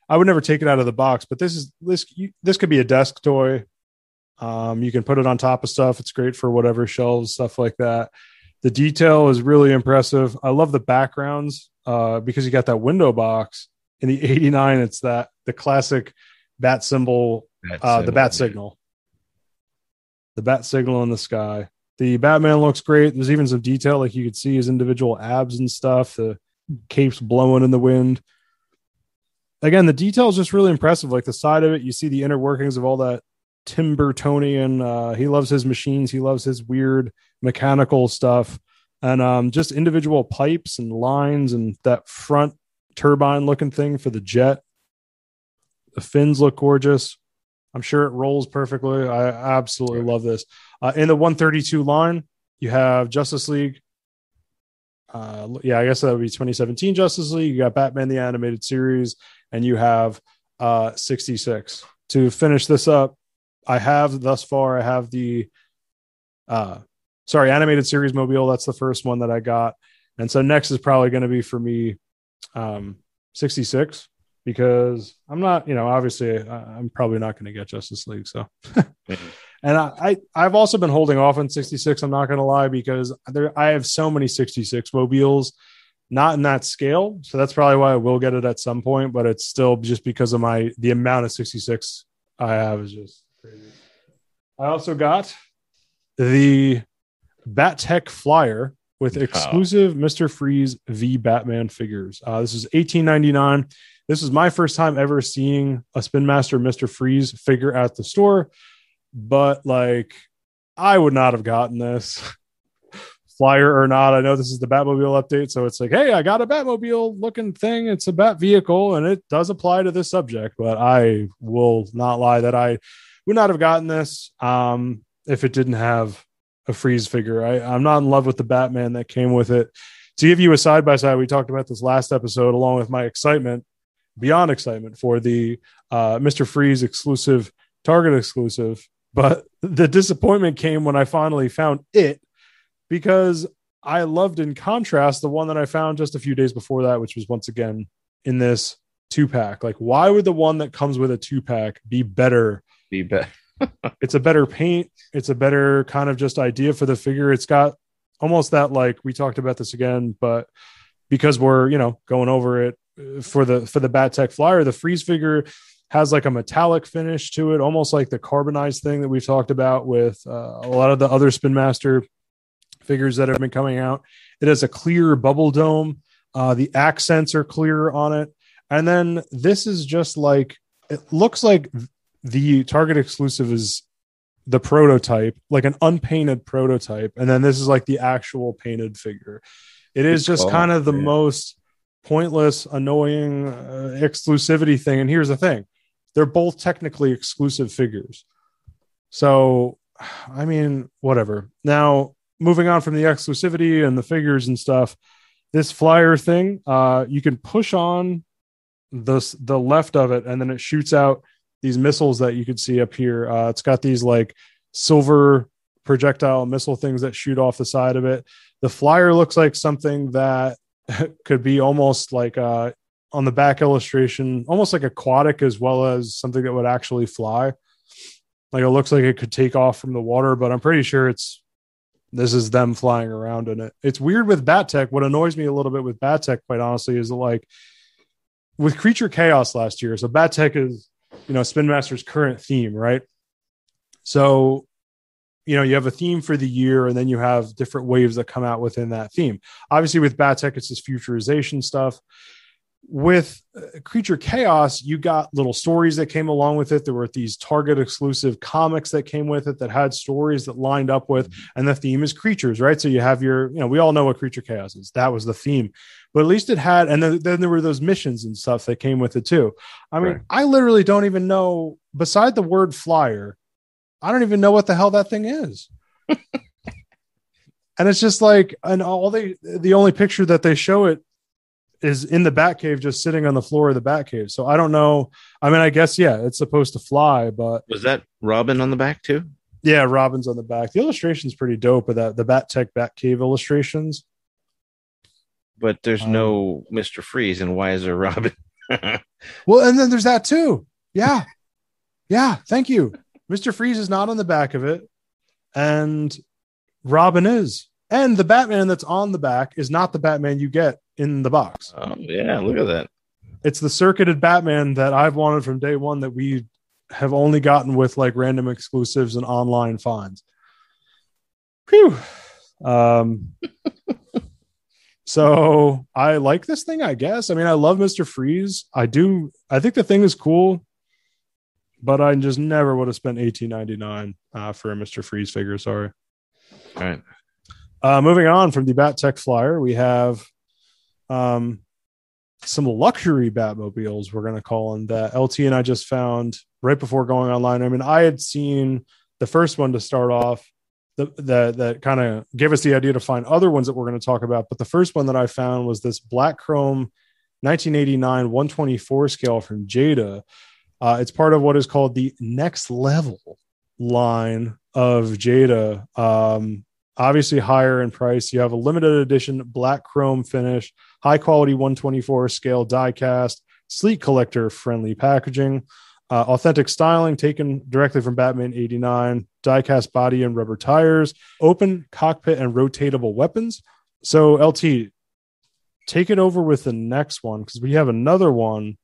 I would never take it out of the box, but this is this you, this could be a desk toy. Um, you can put it on top of stuff. It's great for whatever shelves, stuff like that. The detail is really impressive. I love the backgrounds uh, because you got that window box in the 89. It's that the classic bat symbol uh, the bat signal. The bat signal in the sky. The Batman looks great. There's even some detail, like you could see his individual abs and stuff. The capes blowing in the wind. Again, the detail is just really impressive. Like the side of it, you see the inner workings of all that Tim Burtonian. Uh, he loves his machines. He loves his weird mechanical stuff, and um, just individual pipes and lines and that front turbine looking thing for the jet. The fins look gorgeous. I'm sure it rolls perfectly. I absolutely love this. Uh, in the 132 line, you have Justice League. Uh, yeah, I guess that would be 2017 Justice League. You got Batman the Animated Series, and you have uh, 66. To finish this up, I have thus far, I have the uh, sorry, Animated Series Mobile. That's the first one that I got. And so next is probably going to be for me um, 66 because I'm not, you know, obviously I'm probably not going to get Justice League. So, and I, I, I've also been holding off on 66. I'm not going to lie because there, I have so many 66 mobiles, not in that scale. So that's probably why I will get it at some point, but it's still just because of my, the amount of 66 I have is just crazy. I also got the Bat Tech Flyer with exclusive Mr. Freeze v Batman figures. Uh, this is 1899. This is my first time ever seeing a Spin Master Mr. Freeze figure at the store, but like I would not have gotten this flyer or not. I know this is the Batmobile update, so it's like, hey, I got a Batmobile looking thing. It's a Bat vehicle, and it does apply to this subject. But I will not lie that I would not have gotten this um, if it didn't have a freeze figure. I, I'm not in love with the Batman that came with it. To give you a side by side, we talked about this last episode, along with my excitement, beyond excitement for the uh, Mr. Freeze exclusive, Target exclusive. But the disappointment came when I finally found it because I loved, in contrast, the one that I found just a few days before that, which was once again in this two pack. Like, why would the one that comes with a two pack be better Be better. it's a better paint it's a better kind of just idea for the figure it's got almost that like we talked about this again but because we're you know going over it for the for the bat tech flyer the freeze figure has like a metallic finish to it almost like the carbonized thing that we've talked about with uh, a lot of the other spin master figures that have been coming out. It has a clear bubble dome uh, the accents are clear on it. And then this is just like it looks like the target exclusive is the prototype, like an unpainted prototype, and then this is like the actual painted figure. It is just kind of the most pointless, annoying uh, exclusivity thing. And here's the thing: they're both technically exclusive figures. So, I mean, whatever. Now, moving on from the exclusivity and the figures and stuff, this flyer thing, uh, you can push on the the left of it, and then it shoots out these missiles that you could see up here. Uh, it's got these like silver projectile missile things that shoot off the side of it. The flyer looks like something that could be almost like uh, on the back illustration, almost like aquatic as well as something that would actually fly. Like it looks like it could take off from the water, but I'm pretty sure it's this is them flying around in it. It's weird with Bat Tech. What annoys me a little bit with Bat Tech, quite honestly, is that like with Creature Chaos last year. So Bat Tech is you know spin master's current theme right so you know you have a theme for the year and then you have different waves that come out within that theme. Obviously with battech it's this futurization stuff. With uh, creature chaos you got little stories that came along with it. There were these target exclusive comics that came with it that had stories that lined up with and the theme is creatures right? So you have your you know we all know what creature chaos is. That was the theme. But at least it had and then, then there were those missions and stuff that came with it too. I mean Right. i literally don't even know beside the word flyer i don't even know what the hell that thing is and it's just like and all they the only picture that they show it is in the Batcave, just sitting on the floor of the Batcave. So I don't know. I mean, I guess yeah, it's supposed to fly, but Was that Robin on the back too? yeah, Robin's on the back. The illustration's pretty dope. Of that, the Bat Tech Batcave illustrations. But there's Um, no Mr. Freeze, and why is there Robin? Well, and then there's that too. Yeah, yeah. Thank you. Mister Freeze is not on the back of it, and Robin is, and the Batman that's on the back is not the Batman you get in the box. oh yeah, look at that. it's the circuited Batman that I've wanted from day one that we have only gotten with like random exclusives and online finds. Phew. Um, so I like this thing, I guess. I mean, I love Mr. Freeze. I do. I think the thing is cool, but I just never would have spent eighteen ninety nine uh, for a Mr. Freeze figure. Sorry. All right. Uh, moving on from the Bat Tech Flyer, we have um, some luxury Batmobiles. We're going to call them that. LT and I just found right before going online. I mean, I had seen the first one to start off that that, that kind of gave us the idea to find other ones that we're going to talk about. But the first one that I found was this black chrome 1989 124 scale from Jada. Uh, it's part of what is called the next level line of Jada. Um, obviously higher in price. You have a limited edition black chrome finish, high quality 124 scale die cast, sleek collector friendly packaging, uh, authentic styling taken directly from Batman 89, die cast body and rubber tires, open cockpit and rotatable weapons. So, LT, take it over with the next one because we have another one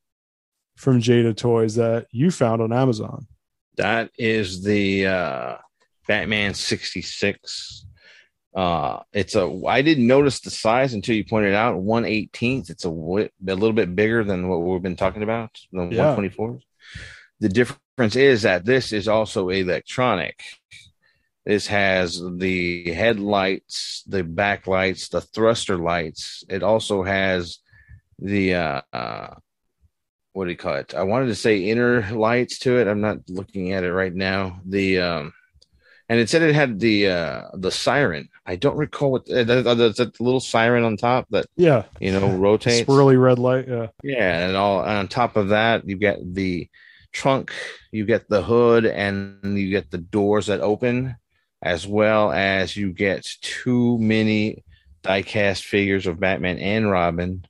from Jada Toys that you found on Amazon. That is the uh, Batman 66 Uh, it's a. I didn't notice the size until you pointed out one eighteenth. It's a, a little bit bigger than what we've been talking about. The Yeah. one twenty four. The difference is that this is also electronic. This has the headlights, the backlights, the thruster lights. It also has the uh, uh what do you call it? I wanted to say inner lights to it. I'm not looking at it right now. The um and it said it had the uh the siren. I don't recall what uh, the, the, the little siren on top that Yeah. you know rotates. Swirly red light. Yeah. Yeah, and all and on top of that, you get the trunk, you get the hood, and you get the doors that open, as well as you get two mini diecast figures of Batman and Robin.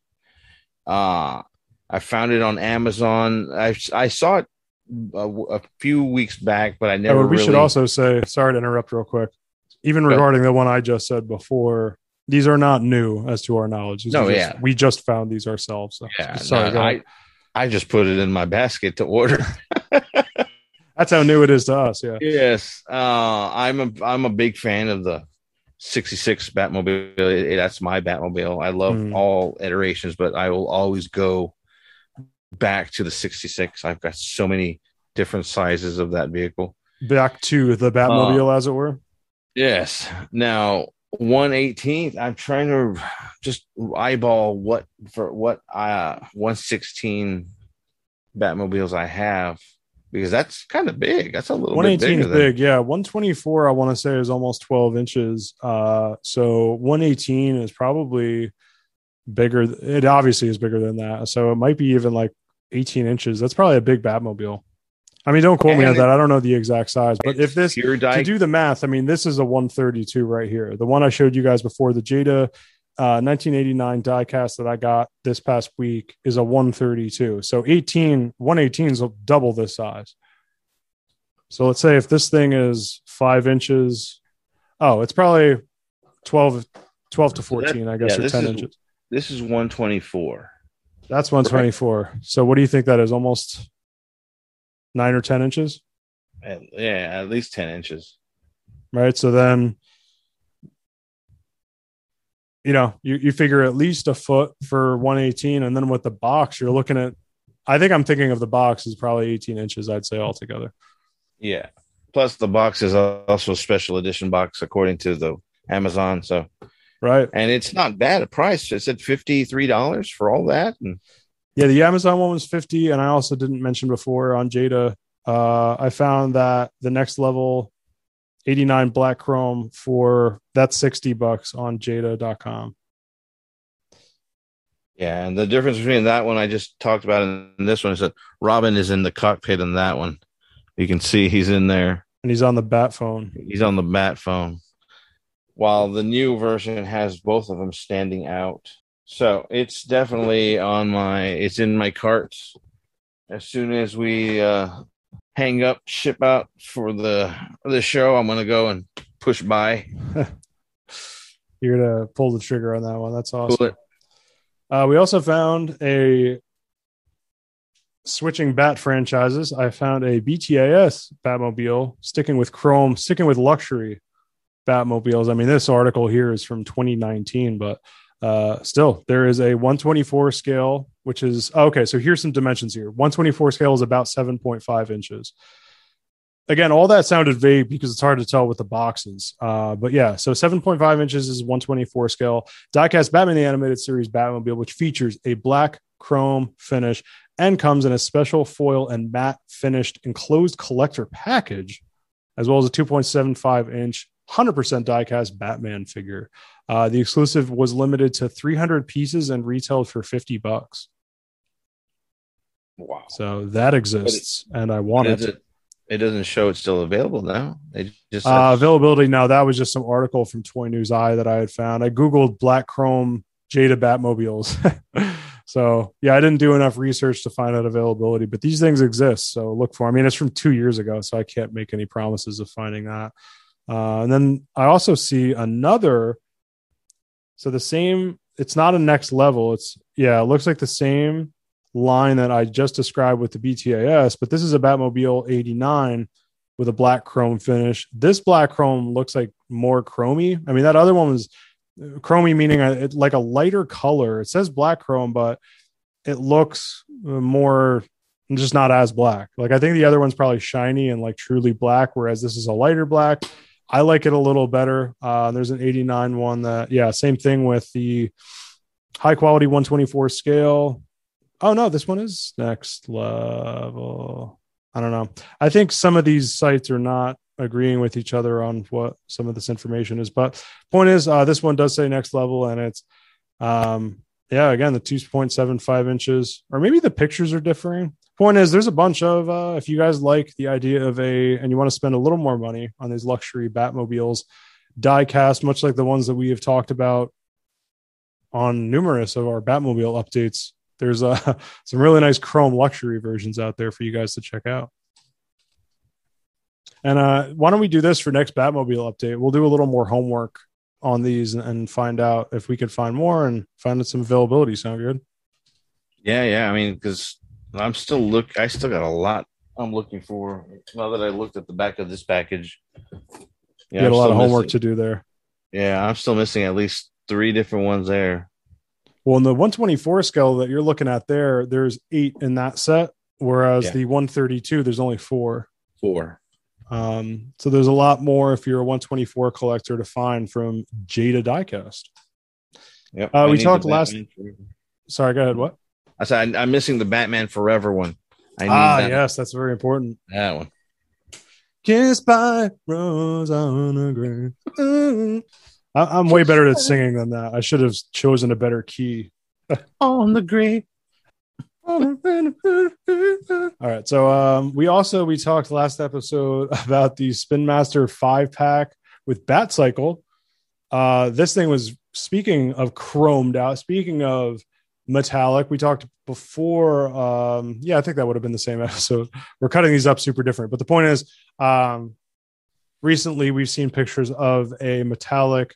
Uh I found it on Amazon. I I saw it a, a few weeks back, but I never. Oh, we should also say, sorry to interrupt real quick. Even regarding the one I just said before, these are not new as to our knowledge. These No, just- yeah. we just found these ourselves. So, Yeah, sorry. no. I I just put it in my basket to order. That's how new it is to us. Yeah. Yes, uh, I'm a I'm a big fan of the '66 Batmobile. That's my Batmobile. I love Mm. all iterations, but I will always go back to the '66. I've got so many different sizes of that vehicle. Back to the Uh, Batmobile, as it were. Yes. Now, 118th, I'm trying to just eyeball what for what uh 116 Batmobiles I have because that's kind of big. That's a little bit 118 bigger is than big. Yeah. 124, I want to say, is almost 12 inches. Uh, so 118 is probably bigger. It obviously is bigger than that. So it might be even like 18 inches. That's probably a big Batmobile. I mean, don't quote me on that. I don't know the exact size, but if this to do the math, I mean, this is a 132 right here. The one I showed you guys before, the Jada uh, 1989 diecast that I got this past week is a 132. So 18, 118 is double this size. So let's say if this thing is five inches, oh, it's probably 12, 12 to So that- 14, I guess, yeah, or 10 is- inches. this is 124. That's 124. So what do you think that is? Almost nine or 10 inches? At, yeah, at least 10 inches. right? So then, you know, you, you figure at least a foot for 118, and then with the box, you're looking at. I think I'm thinking of the box is probably 18 inches. I'd say altogether. Yeah. Plus, the box is also a special edition box according to the Amazon. So, Right? and it's not bad a price. It said $53 for all that. And Yeah, the Amazon one was 50, and I also didn't mention before on Jada. Uh, I found that the next level 89 black chrome for that's 60 bucks on jada.com. Yeah, and the difference between that one I just talked about and this one is that Robin is in the cockpit in that one. You can see he's in there. And he's on the bat phone. He's on the bat phone. While the new version has both of them standing out. So it's definitely on my it's in my cart. As soon as we uh hang up, ship out for the for the show, I'm gonna go and push by. You're gonna pull the trigger on that one. That's awesome. Uh, we also found a switching bat franchises. I found a BTAS Batmobile sticking with Chrome, sticking with luxury Batmobiles. I mean, this article here is from 2019, but uh, still, there is a 124 scale, which is okay. So here's some dimensions here 124 scale is about 7.5 inches. Again, all that sounded vague because it's hard to tell with the boxes. Uh, but yeah, so 7.5 inches is 124 scale diecast Batman the Animated Series Batmobile, which features a black chrome finish and comes in a special foil and matte finished enclosed collector package, as well as a 2.75 inch, 100% diecast Batman figure. Uh, the exclusive was limited to 300 pieces and retailed for 50 bucks. Wow. So that exists, and I want it. it, it doesn't show it's still available now. It just Uh, availability now. That was just some article from Toy News I that I had found. I googled black chrome Jada Batmobiles. so yeah, I didn't do enough research to find out availability, but these things exist. So look for. I mean, it's from two years ago, so I can't make any promises of finding that. Uh, and then I also see another. So the same. It's not a next level. It's yeah. It looks like the same line that I just described with the BTAS, but this is a Batmobile 89 with a black chrome finish. This black chrome looks like more chromy. I mean, that other one was uh, chromy, meaning a, it, like a lighter color. It says black chrome, but it looks uh, more just not as black. Like I think the other one's probably shiny and like truly black, whereas this is a lighter black. I like it a little better. Uh, there's an 89 one that, yeah, same thing with the high quality 124 scale. Oh no, this one is next level. I don't know. I think some of these sites are not agreeing with each other on what some of this information is. But point is, uh, this one does say next level, and it's um, yeah, again the 2.75 inches, or maybe the pictures are differing. Point is, there's a bunch of uh, if you guys like the idea of a and you want to spend a little more money on these luxury Batmobiles, die cast, much like the ones that we have talked about on numerous of our Batmobile updates. There's uh, some really nice chrome luxury versions out there for you guys to check out. And uh, why don't we do this for next Batmobile update? We'll do a little more homework on these and, and find out if we could find more and find some availability. Sound good? Yeah, yeah. I mean, because I'm still look. I still got a lot I'm looking for. Now that I looked at the back of this package, yeah, you had a lot of homework missing, to do there. Yeah, I'm still missing at least three different ones there. Well, in the 124 scale that you're looking at there, there's eight in that set, whereas yeah. the 132 there's only four. Four. Um, so there's a lot more if you're a 124 collector to find from Jada Diecast. Yep. Uh, we talked last. Sorry, go ahead. What? I said I'm missing the Batman Forever one. I need ah, that. yes, that's very important. That one. Kissed by rose on a grave. I, am way better at singing than that. I should have chosen a better key. on the grave. All right. So um, we also we talked last episode about the Spin Master five pack with Bat Cycle. Uh, this thing was speaking of chromed out. Speaking of metallic, we talked before. Um, yeah, I think that would have been the same episode. We're cutting these up super different, but the point is, um, recently we've seen pictures of a metallic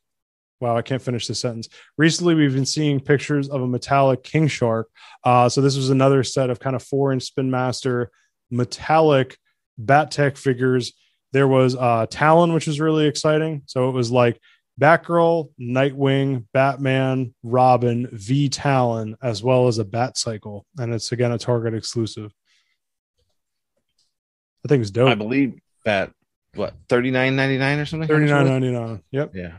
Wow, I can't finish the sentence. Recently, we've been seeing pictures of a metallic king shark. Uh, so this was another set of kind of four inch Spin Master metallic Bat-Tech figures. There was uh, Talon, which was really exciting. So it was like Batgirl, Nightwing, Batman, Robin, V Talon, as well as a Bat Cycle, and it's again a Target exclusive. I think it's dope. I believe that what thirty nine ninety nine or something. Thirty nine ninety nine. Yep. Yeah.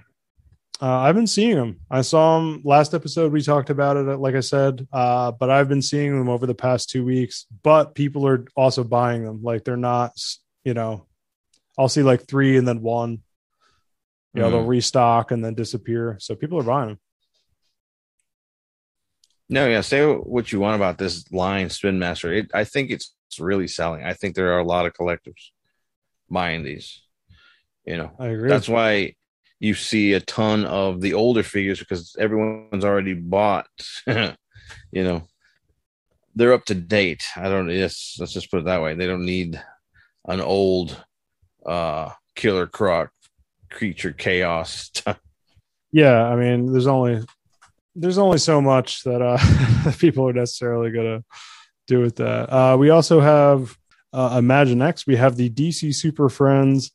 Uh, I've been seeing them. I saw them last episode. We talked about it, like I said, uh, but I've been seeing them over the past two weeks. But people are also buying them. Like they're not, you know, I'll see like three and then one. You know, mm. they'll restock and then disappear. So people are buying them. No, yeah. Say what you want about this line, Spin Master. It, I think it's really selling. I think there are a lot of collectors buying these. You know, I agree. That's why you see a ton of the older figures because everyone's already bought. you know, they're up to date. I don't. Yes, let's just put it that way. They don't need an old uh killer croc creature chaos. yeah, I mean, there's only there's only so much that uh people are necessarily gonna do with that. Uh we also have uh Imaginext. We have the DC Super Friends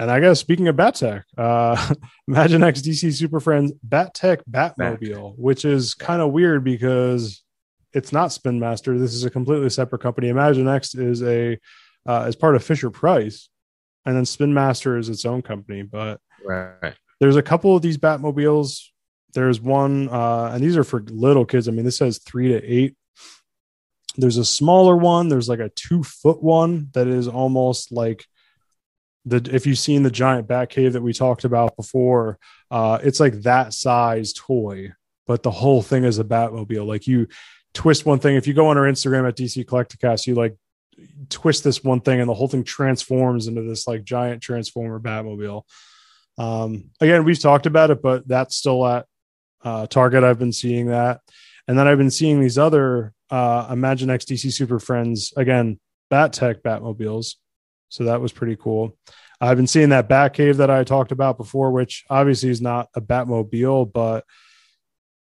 and I guess speaking of Bat-Tech, uh, Imaginext DC Super Friends Bat-Tech Batmobile, which is kind of weird because it's not Spin Master. This is a completely separate company. Imaginext is a uh, is part of Fisher Price, and then Spin Master is its own company. But right. there's a couple of these Batmobiles. There's one, uh, and these are for little kids. I mean, this says three to eight. There's a smaller one. There's like a two foot one that is almost like the if you've seen the giant bat cave that we talked about before, uh, it's like that size toy, but the whole thing is a Batmobile. Like you twist one thing. If you go on our Instagram at DC Collecticast, you like twist this one thing, and the whole thing transforms into this like giant transformer Batmobile. Um, again, we've talked about it, but that's still at uh, Target. I've been seeing that, and then I've been seeing these other uh, Imaginext DC Super Friends again, Bat-Tech Batmobiles so that was pretty cool. I've been seeing that Batcave that I talked about before, which obviously is not a Batmobile, but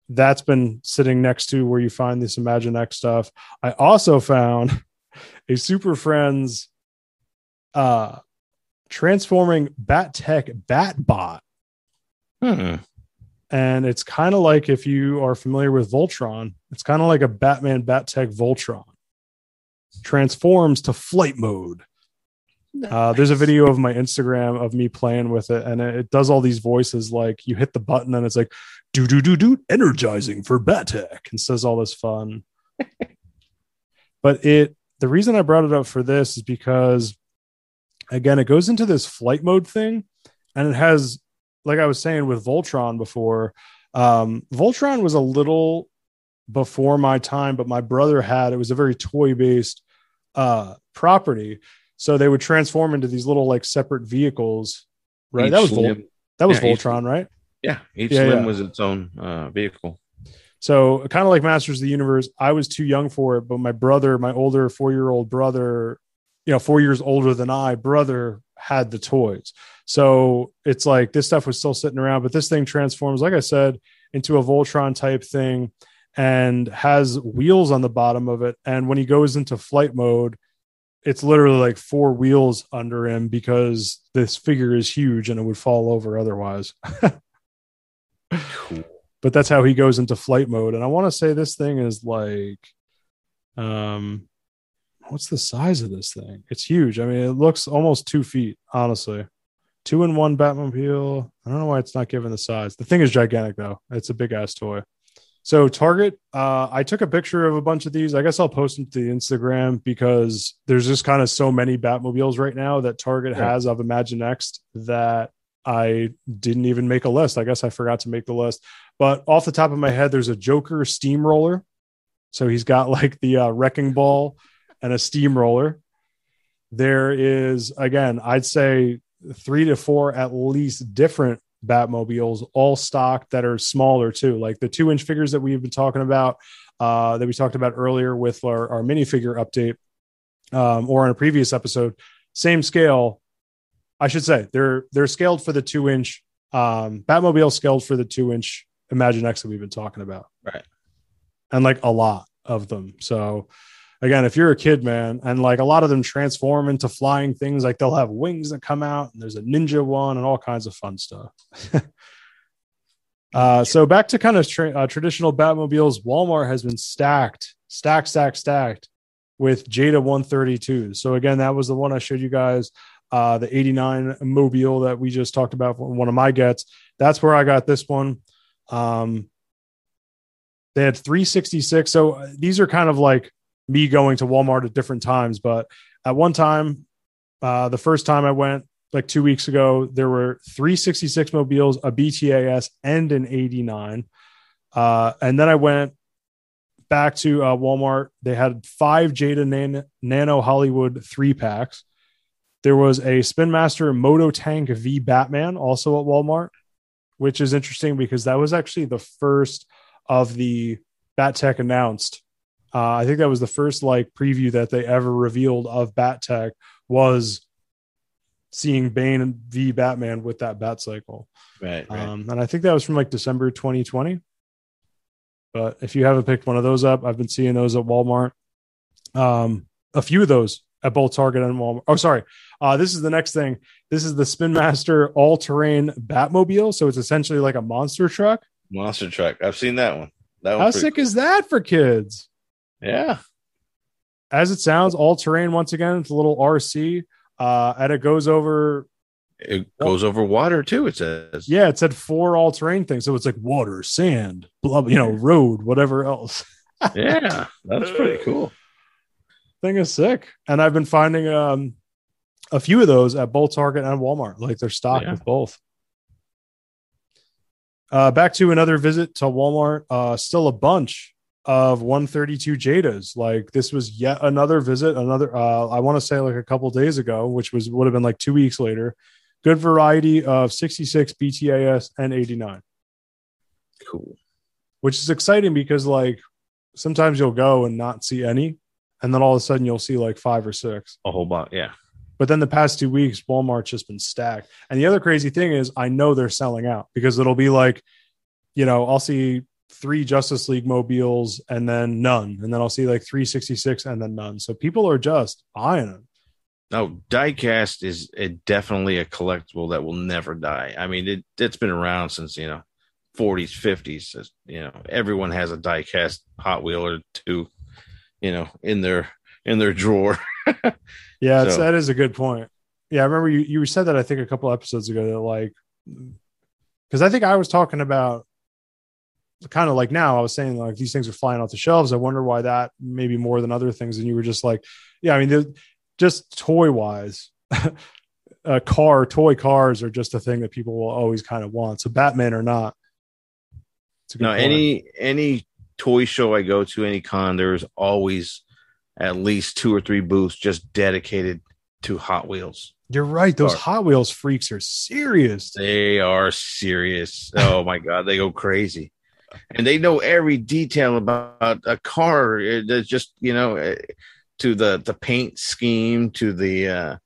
that's been sitting next to where you find this Imaginext stuff. I also found a Super Friends uh transforming Bat Tech Batbot. Hmm. And it's kind of like if you are familiar with Voltron, it's kind of like a Batman Bat Tech Voltron. Transforms to flight mode. Uh, there's a video of my Instagram of me playing with it, and it, it does all these voices like you hit the button and it's like do do do do energizing for Bat Tech and says all this fun. but it the reason I brought it up for this is because again, it goes into this flight mode thing, and it has, like I was saying with Voltron before, um, Voltron was a little before my time, but my brother had it was a very toy based uh, property, so they would transform into these little like separate vehicles. Right, Each that was Vol- that was yeah, each- Voltron, right? yeah, each Yeah, limb yeah. was its own uh, vehicle. So kind of like Masters of the Universe, I was too young for it, but my brother, my older four year old brother, you know, four years older than I, brother had the toys. So it's like this stuff was still sitting around, but this thing transforms, like I said, into a Voltron type thing and has wheels on the bottom of it. And when he goes into flight mode, it's literally like four wheels under him because this figure is huge and it would fall over otherwise. Cool. But that's how he goes into flight mode. And I want to say this thing is like, um, what's the size of this thing? It's huge. I mean, it looks almost two feet, honestly. Two in one Batmobile. I don't know why it's not given the size. The thing is gigantic, though. It's a big ass toy. So Target, uh, I took a picture of a bunch of these. I guess I'll post them to the Instagram because there's just kind of so many Batmobiles right now that Target Yeah. has of Imaginext that I didn't even make a list. I guess I forgot to make the list. But off the top of my head, there's a Joker steamroller. So he's got like the uh, wrecking ball and a steamroller. There is, again, I'd say three to four at least different Batmobiles, all stock that are smaller too. Like the two inch figures that we've been talking about, uh, that we talked about earlier with our, our minifigure update, um, or in a previous episode, same scale. I should say they're they're scaled for the two inch um, Batmobile scaled for the two inch Imaginext that we've been talking about, Right. And like a lot of them. So again, if you're a kid, man, and like a lot of them transform into flying things, like they'll have wings that come out, and there's a ninja one, and all kinds of fun stuff. uh, so back to kind of tra- uh, traditional Batmobiles, Walmart has been stacked, stacked, stacked, stacked with Jada 132. So again, that was the one I showed you guys, uh, the 89 mobile that we just talked about one of my gets. That's where I got this one. Um, they had 366. So uh, these are kind of like me going to Walmart at different times, but at one time, uh, the first time I went like two weeks ago, there were 366 mobiles, a BTAS, and an 89. Uh, and then I went back to uh, Walmart. They had five Jada Nan- Nano Hollywood three packs. There was a Spin Master Moto Tank V Batman also at Walmart, which is interesting because that was actually the first of the Bat Tech announced. Uh, I think that was the first like preview that they ever revealed of Bat Tech was seeing Bane V Batman with that Bat Cycle. Right. right. Um, and I think that was from like December 2020. But if you haven't picked one of those up, I've been seeing those at Walmart. Um, a few of those at both Target and Walmart. Oh, sorry. Uh, this is the next thing. This is the Spin Master all terrain Batmobile. So it's essentially like a monster truck. Monster truck. I've seen that one. That How sick is that for kids? Yeah. As it sounds, all terrain once again. It's a little RC. Uh, and it goes over It goes over water too. It says. Yeah, it said four all terrain things. So it's like water, sand, blah, you know, road, whatever else. Yeah. That's pretty cool. Thing is sick. And I've been finding um a few of those at both Target and Walmart. Like they're stocked Yeah. with both. Uh back to another visit to Walmart. Uh still a bunch of 132 Jadas. Like this was yet another visit, another uh I want to say like a couple days ago, which was would have been like two weeks later. Good variety of 66 BTAS and 89. Cool. which is exciting because like sometimes you'll go and not see any and then all of a sudden you'll see like five or six A whole bunch. Yeah. but then the past two weeks walmart's just been stacked and the other crazy thing is i know they're selling out because it'll be like you know i'll see three justice league mobiles and then none and then i'll see like 366 and then none so people are just buying them No, diecast is a, definitely a collectible that will never die. I mean, it it's been around since you know, 40s, 50s. You know, everyone has a diecast Hot Wheel or two, you know, in their in their drawer. yeah, so. that is a good point. Yeah, I remember you you said that I think a couple episodes ago that like because I think I was talking about kind of like now I was saying like these things are flying off the shelves. I wonder why that maybe more than other things. And you were just like, yeah, I mean, just toy wise, a car, toy cars are just a thing that people will always kind of want. So Batman or not. No, point. any any toy show I go to, any con, there's always at least two or three booths just dedicated to Hot Wheels. You're right. Those Hot Wheels freaks are serious. They are serious. Oh my god, they go crazy, and they know every detail about a car. It's just you know, eh, to the the paint scheme, to the uh,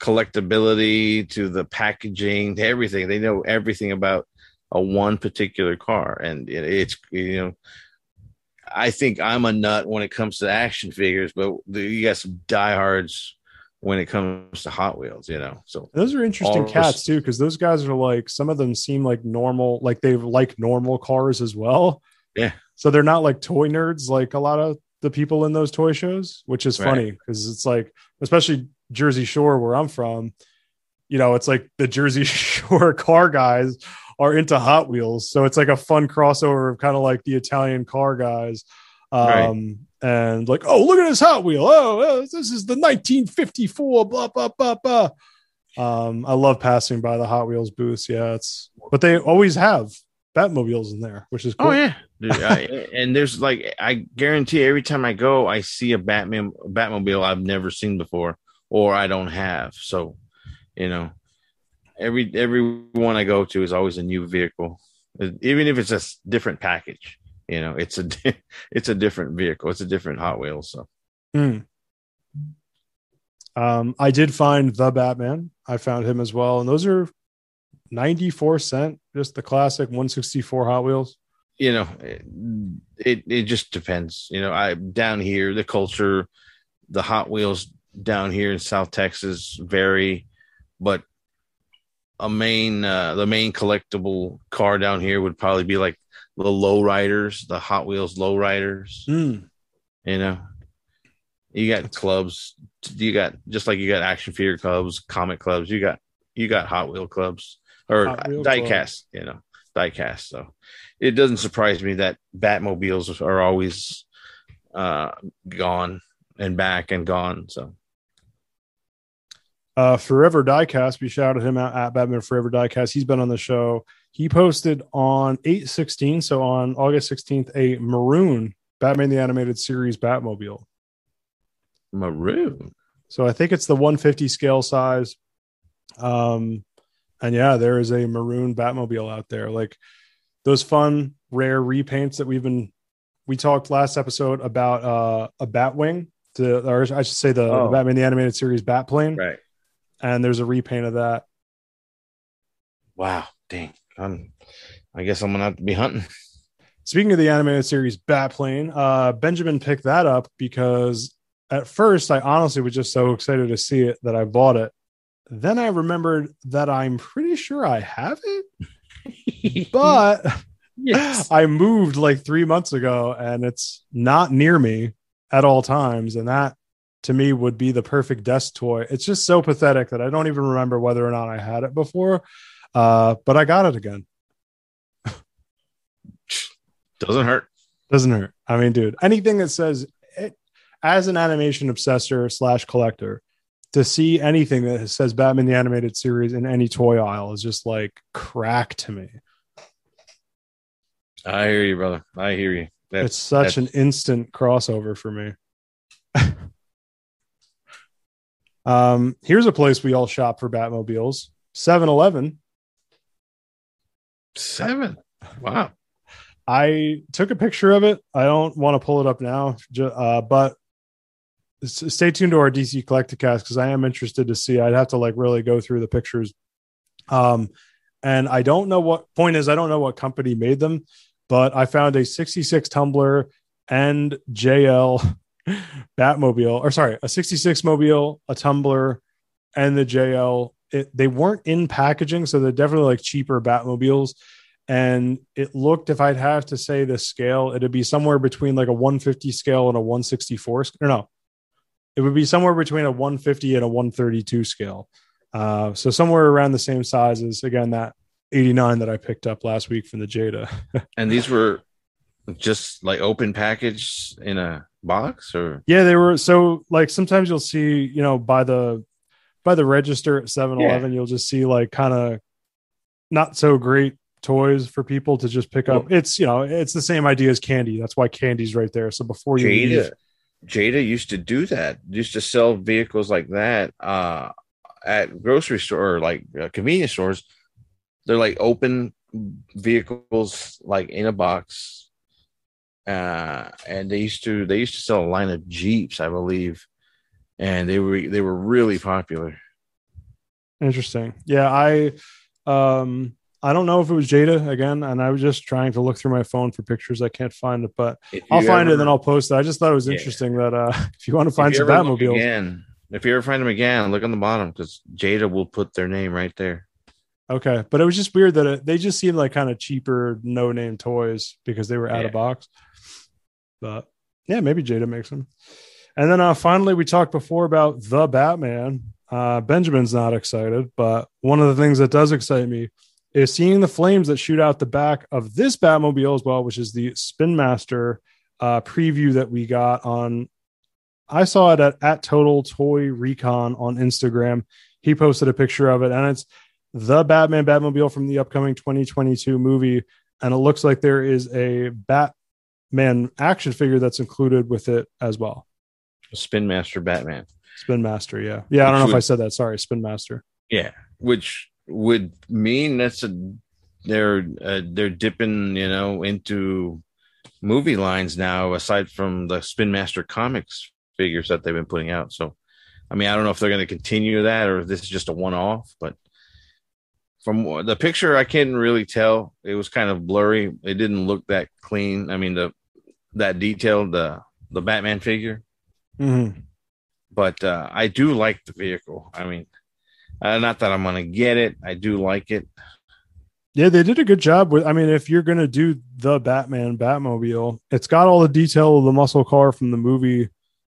collectability, to the packaging, to everything. They know everything about a one particular car, and it's you know. I think I'm a nut when it comes to action figures, but you got some diehards when it comes to Hot Wheels, you know. So those are interesting cats too, because those guys are like some of them seem like normal, like they like normal cars as well. Yeah. So they're not like toy nerds like a lot of the people in those toy shows, which is right. funny because it's like, especially Jersey Shore, where I'm from, you know, it's like the Jersey Shore car guys are into Hot Wheels. So it's like a fun crossover of kind of like the Italian car guys. Um, right and like, oh, look at this Hot Wheel. Oh, oh this is the 1954. Blah blah blah blah. Um, I love passing by the Hot Wheels booths. Yeah, it's but they always have Batmobiles in there, which is oh, cool. Oh yeah, Dude, I, and there's like I guarantee every time I go, I see a Batman Batmobile I've never seen before, or I don't have. So, you know, every every one I go to is always a new vehicle, even if it's a different package you know it's a it's a different vehicle. It's a different hot wheels so. Mm. um i did find the batman. I found him as well and those are 94 cent just the classic 164 hot wheels. You know it it just depends. You know i down here the culture the hot wheels down here in south texas vary but a main uh the main collectible car down here would probably be like the low riders, the Hot Wheels low riders. Mm. You know, you got clubs. You got just like you got action figure clubs, comic clubs. You got you got Hot Wheel clubs or diecast. You know, diecast. So it doesn't surprise me that Batmobiles are always uh, gone and back and gone. So. Uh, Forever Diecast, we shouted him out at Batman Forever Diecast. He's been on the show he posted on 816, so on August 16th, a maroon Batman the Animated Series Batmobile. Maroon. So I think it's the 150 scale size. Um, and yeah, there is a maroon Batmobile out there. Like those fun, rare repaints that we've been we talked last episode about uh a Batwing, the or I should say the, oh. the Batman the Animated Series Batplane. Right. And there's a repaint of that. Wow, dang. I'm, I guess I'm gonna have to be hunting. Speaking of the animated series Batplane, uh, Benjamin picked that up because at first I honestly was just so excited to see it that I bought it. Then I remembered that I'm pretty sure I have it, but yes. I moved like three months ago and it's not near me at all times. And that to me would be the perfect desk toy. It's just so pathetic that I don't even remember whether or not I had it before. Uh, but I got it again. Doesn't hurt. Doesn't hurt. I mean, dude, anything that says it, as an animation obsessor slash collector, to see anything that says Batman the Animated Series in any toy aisle is just like crack to me. I hear you, brother. I hear you. That's, it's such an instant crossover for me. um, here's a place we all shop for Batmobiles 7 Eleven. Seven. Wow. I took a picture of it. I don't want to pull it up now, uh, but stay tuned to our DC Collecticast because I am interested to see. I'd have to like really go through the pictures. Um, and I don't know what point is. I don't know what company made them, but I found a 66 tumbler and JL Batmobile, or sorry, a 66 mobile, a tumbler, and the JL, it, they weren't in packaging, so they're definitely like cheaper Batmobiles. And it looked, if I'd have to say the scale, it'd be somewhere between like a 150 scale and a 164. Or no, it would be somewhere between a 150 and a 132 scale. Uh, so somewhere around the same sizes. Again, that 89 that I picked up last week from the Jada. and these were just like open package in a box or? Yeah they were so like sometimes you'll see you know by the by the register at 7-eleven yeah. you'll just see like kind of not so great toys for people to just pick up. It's you know it's the same idea as candy. That's why candy's right there. So before you jada leave, jada used to do that used to sell vehicles like that uh at grocery store like uh, convenience stores. They're like open vehicles like in a box uh, and they used to they used to sell a line of Jeeps, I believe, and they were they were really popular. Interesting. Yeah, I um I don't know if it was Jada again, and I was just trying to look through my phone for pictures. I can't find it, but I'll find ever, it and then I'll post it. I just thought it was yeah. interesting that uh if you want to find some Batmobiles again, if you ever find them again, look on the bottom because Jada will put their name right there. Okay, but it was just weird that it, they just seemed like kind of cheaper, no name toys because they were out yeah. of box. But yeah, maybe Jada makes them. And then uh, finally, we talked before about the Batman. Uh, Benjamin's not excited, but one of the things that does excite me is seeing the flames that shoot out the back of this Batmobile as well, which is the Spin Master uh, preview that we got on. I saw it at, at Total Toy Recon on Instagram. He posted a picture of it, and it's the Batman Batmobile from the upcoming 2022 movie. And it looks like there is a Batman action figure that's included with it as well. Spin Master Batman. Spin Master, yeah. Yeah, I don't know would, if I said that. Sorry, Spin Master. Yeah, which would mean that's a they're uh, they're dipping, you know, into movie lines now aside from the Spin Master comics figures that they've been putting out. So I mean, I don't know if they're going to continue that or if this is just a one off, but from the picture I can't really tell. It was kind of blurry. It didn't look that clean. I mean, the that detailed the the Batman figure. Mm-hmm. But uh, I do like the vehicle. I mean, uh, not that I'm gonna get it. I do like it. Yeah, they did a good job with. I mean, if you're gonna do the Batman Batmobile, it's got all the detail of the muscle car from the movie.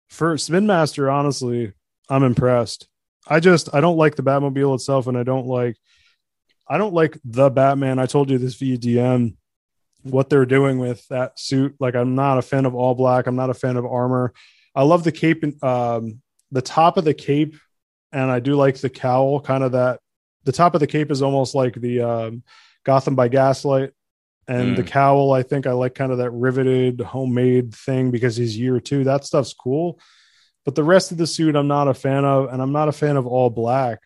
For Spin Master, honestly, I'm impressed. I just I don't like the Batmobile itself, and I don't like I don't like the Batman. I told you this via DM what they're doing with that suit. Like, I'm not a fan of all black. I'm not a fan of armor. I love the cape, um, the top of the cape, and I do like the cowl. Kind of that. The top of the cape is almost like the um, Gotham by Gaslight, and mm. the cowl. I think I like kind of that riveted homemade thing because he's year two. That stuff's cool, but the rest of the suit I'm not a fan of, and I'm not a fan of all black.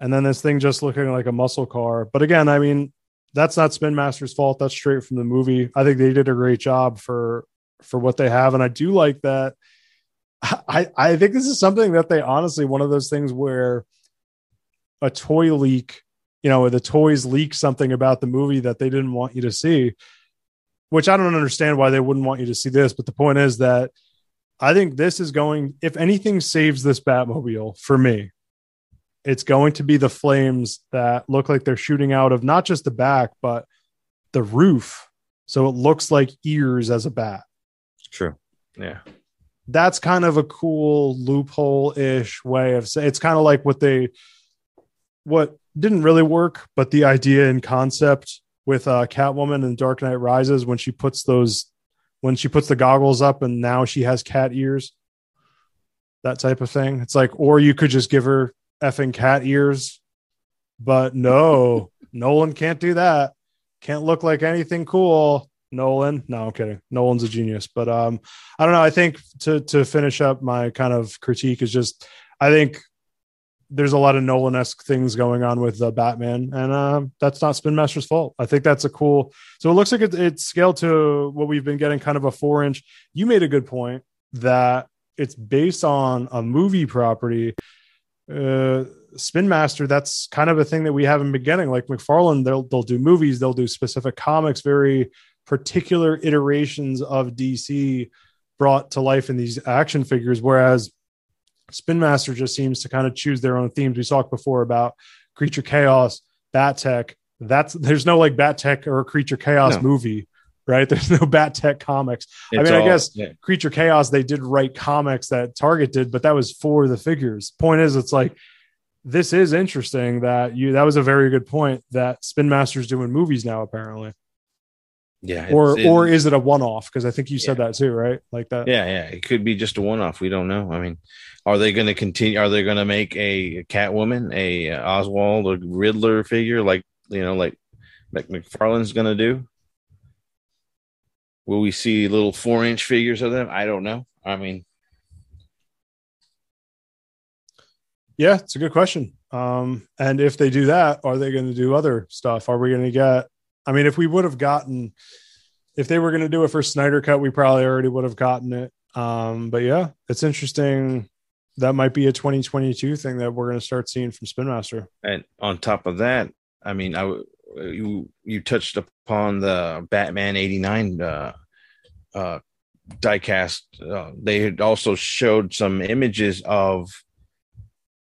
And then this thing just looking like a muscle car. But again, I mean, that's not Spin Master's fault. That's straight from the movie. I think they did a great job for for what they have, and I do like that. I I think this is something that they honestly one of those things where a toy leak, you know, the toys leak something about the movie that they didn't want you to see, which I don't understand why they wouldn't want you to see this. But the point is that I think this is going, if anything saves this Batmobile for me, it's going to be the flames that look like they're shooting out of not just the back, but the roof. So it looks like ears as a bat. True. Yeah. That's kind of a cool loophole ish way of saying it's kind of like what they, what didn't really work, but the idea and concept with uh, Catwoman and Dark Knight Rises when she puts those, when she puts the goggles up and now she has cat ears, that type of thing. It's like, or you could just give her effing cat ears. But no, Nolan can't do that. Can't look like anything cool. Nolan. No, I'm kidding. Nolan's a genius. But um, I don't know. I think to to finish up my kind of critique is just I think there's a lot of Nolan esque things going on with the Batman, and uh, that's not Spin Master's fault. I think that's a cool. So it looks like it, it's scaled to what we've been getting, kind of a four inch. You made a good point that it's based on a movie property uh, Spin Master, that's kind of a thing that we haven't been getting. Like McFarlane, they'll they'll do movies, they'll do specific comics, very particular iterations of DC brought to life in these action figures. Whereas Spin Master just seems to kind of choose their own themes. We talked before about Creature Chaos, Bat Tech. That's there's no like Bat Tech or Creature Chaos No. movie, right? There's no Bat Tech comics. I It's mean, I guess yeah. Creature Chaos, they did write comics that Target did, but that was for the figures. Point is, it's like this is interesting that you that was a very good point that Spin Master's doing movies now, apparently. yeah, Or it's- or is it a one off? Because I think you said that too, right? Like that. yeah, yeah, it could be just a one-off. We don't know. I mean, are they going to continue? Are they going to make a Catwoman, a Oswald, a Riddler figure like you know, like like McFarlane's going to do? Will we see little four-inch figures of them? I don't know. I mean, Yeah, it's a good question. Um, and if they do that, are they going to do other stuff? Are we going to get? I mean, if we would have gotten, if they were going to do it for Snyder Cut, we probably already would have gotten it. Um, but yeah, it's interesting. That might be a 2022 thing that we're going to start seeing from Spin Master. and on top of that, I mean, I you you touched upon the Batman '89 uh, uh, diecast. Uh, they had also showed some images of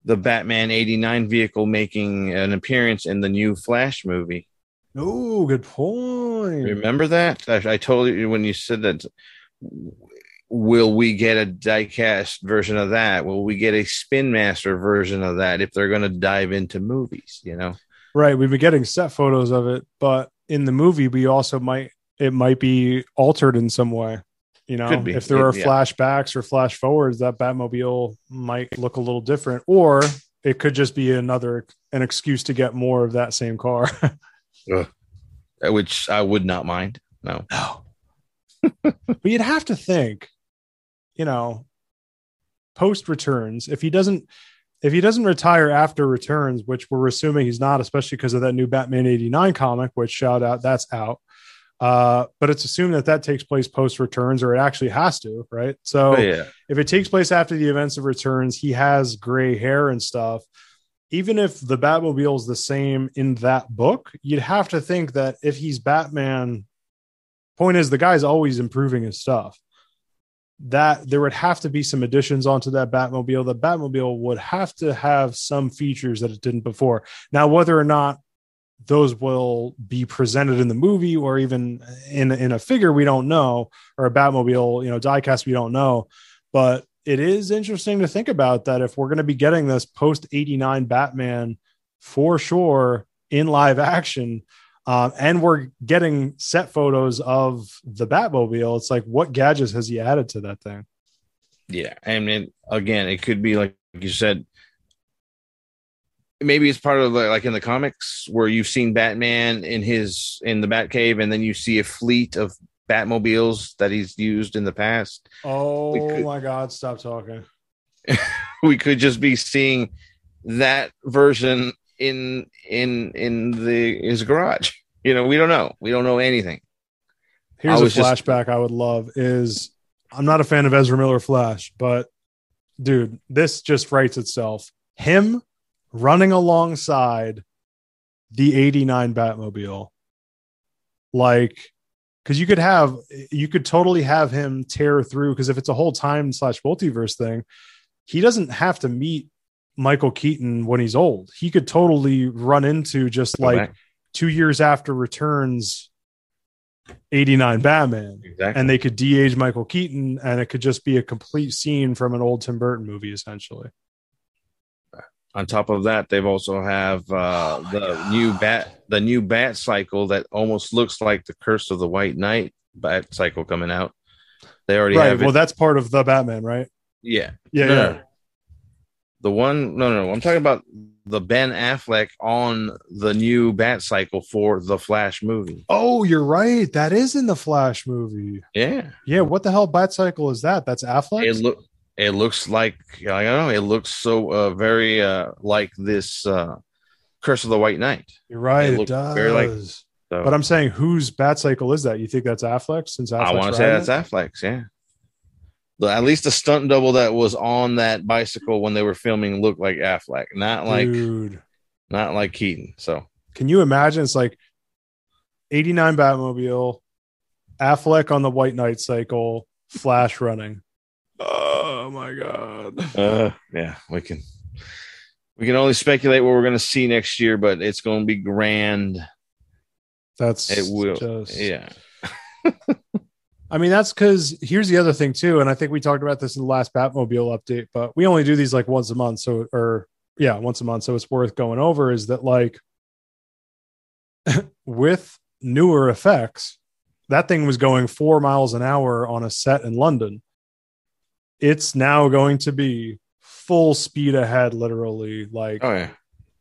the Batman '89 vehicle making an appearance in the new Flash movie. Oh, good point. Remember that? I, I told you when you said that. Will we get a diecast version of that? Will we get a Spin Master version of that if they're going to dive into movies? You know. Right. We've been getting set photos of it, but in the movie, we also might it might be altered in some way. You know, Could be. if there are Yeah. flashbacks or flash forwards, that Batmobile might look a little different, or it could just be another an excuse to get more of that same car. Uh, which I would not mind. No, No. but you'd have to think, you know, post returns, if he doesn't if he doesn't retire after returns, which we're assuming he's not, especially because of that new Batman 89 comic, which shout out that's out. Uh, but it's assumed that that takes place post returns, or it actually has to, right? So oh, yeah, if it takes place after the events of returns, he has gray hair and stuff. Even if the Batmobile is the same in that book, you'd have to think that if he's Batman, point is the guy's always improving his stuff. That there would have to be some additions onto that Batmobile. The Batmobile would have to have some features that it didn't before. Now, whether or not those will be presented in the movie or even in in a figure, we don't know, or a Batmobile, you know, diecast, we don't know but it is interesting to think about that if we're going to be getting this post 89 batman for sure in live action um, and we're getting set photos of the batmobile it's like what gadgets has he added to that thing yeah. And then again, it could be like you said. Maybe it's part of the, like in the comics where you've seen Batman in his in the Batcave, and then you see a fleet of Batmobiles that he's used in the past. oh could- my god stop talking We could just be seeing that version in in in the his garage. You know, we don't know. We don't know anything. here's a was just- flashback i would love is i'm not a fan of ezra miller flash but dude this just writes itself him running alongside the 89 batmobile like because you could have you could totally have him tear through because if it's a whole time slash multiverse thing he doesn't have to meet michael keaton when he's old he could totally run into just Go like back. two years after returns 89 batman exactly. and they could de-age Michael Keaton, and it could just be a complete scene from an old Tim Burton movie, essentially. On top of that, they've also have uh, Oh the God. new bat, the new bat cycle that almost looks like the Curse of the White Knight bat cycle coming out. They already Right. have it. Well, that's part of the Batman, right? yeah, Yeah. No, yeah. no. the one. No, no, no. I'm talking about the Ben Affleck on the new bat cycle for the Flash movie. Oh, you're right. That is in the Flash movie. Yeah, Yeah. What the hell bat cycle is that? That's Affleck. it look. It looks like I don't know. It looks so uh, very uh, like this uh, Curse of the White Knight. you're right. it It, does. very like- So but I'm saying, whose bat cycle is that? You think that's Affleck? Since Affleck's I want to say that's it? Affleck's, yeah. The, at least the stunt double that was on that bicycle when they were filming looked like Affleck, not like Dude, not like Keaton. So can you imagine? It's like 89 Batmobile, Affleck on the White Knight cycle, Flash running. Uh, Oh my god. Uh, yeah, we can we can only speculate what we're going to see next year, but it's going to be grand. That's It will. just Yeah. I mean, that's because here's the other thing too, and I think we talked about this in the last Batmobile update, but we only do these like once a month, so or yeah, once a month, so it's worth going over. Is that like with newer effects, that thing was going four miles an hour on a set in London. It's now going to be full speed ahead, literally. Like Oh yeah.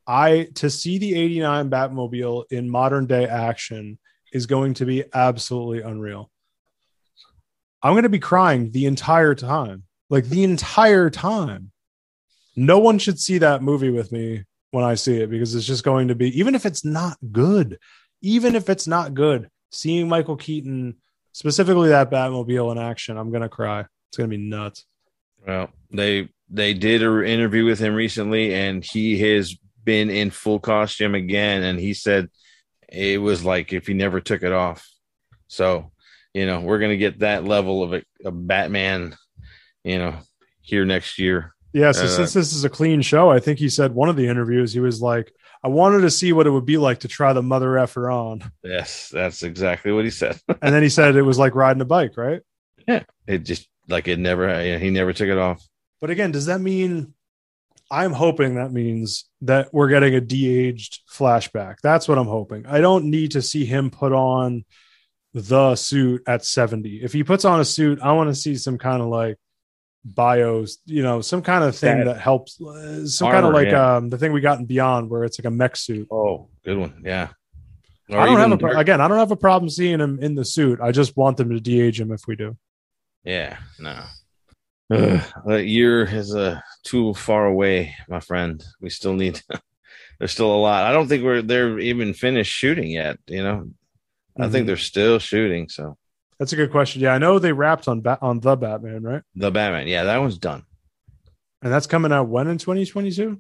I to see the 89 Batmobile in modern day action is going to be absolutely unreal. I'm going to be crying the entire time. Like the entire time. No one should see that movie with me when I see it because it's just going to be even if it's not good, even if it's not good, seeing Michael Keaton specifically that Batmobile in action, I'm going to cry. It's going to be nuts. Well, they they did an interview with him recently, and he has been in full costume again, and he said it was like if he never took it off. So, you know, we're gonna get that level of a, a Batman, you know, here next year. Yeah, so Uh, since this is a clean show, I think he said one of the interviews he was like, "I wanted to see what it would be like to try the mother effer on," Yes, that's exactly what he said. and then he said it was like riding a bike, right? Yeah, it just like it never, he never took it off. But again, does that mean? I'm hoping that means that we're getting a de-aged flashback. That's what I'm hoping. I don't need to see him put on the suit at 70. If he puts on a suit, I want to see some kind of like bios, you know, some kind of thing That- that, helps. uh, Some kind of like yeah. um the thing we got in Beyond, where it's like a mech suit. Oh, good one. Yeah. Or I don't have a Dark- again. I don't have a problem seeing him in the suit. I just want them to de-age him if we do. Yeah, no. Ugh, that year is uh, too far away, my friend. We still need. there's still a lot. I don't think we're they're even finished shooting yet. You know, I Mhm. think they're still shooting. So That's a good question. Yeah, I know they wrapped on ba- on the Batman, right? the Batman, yeah, that one's done. And that's coming out when in 2022.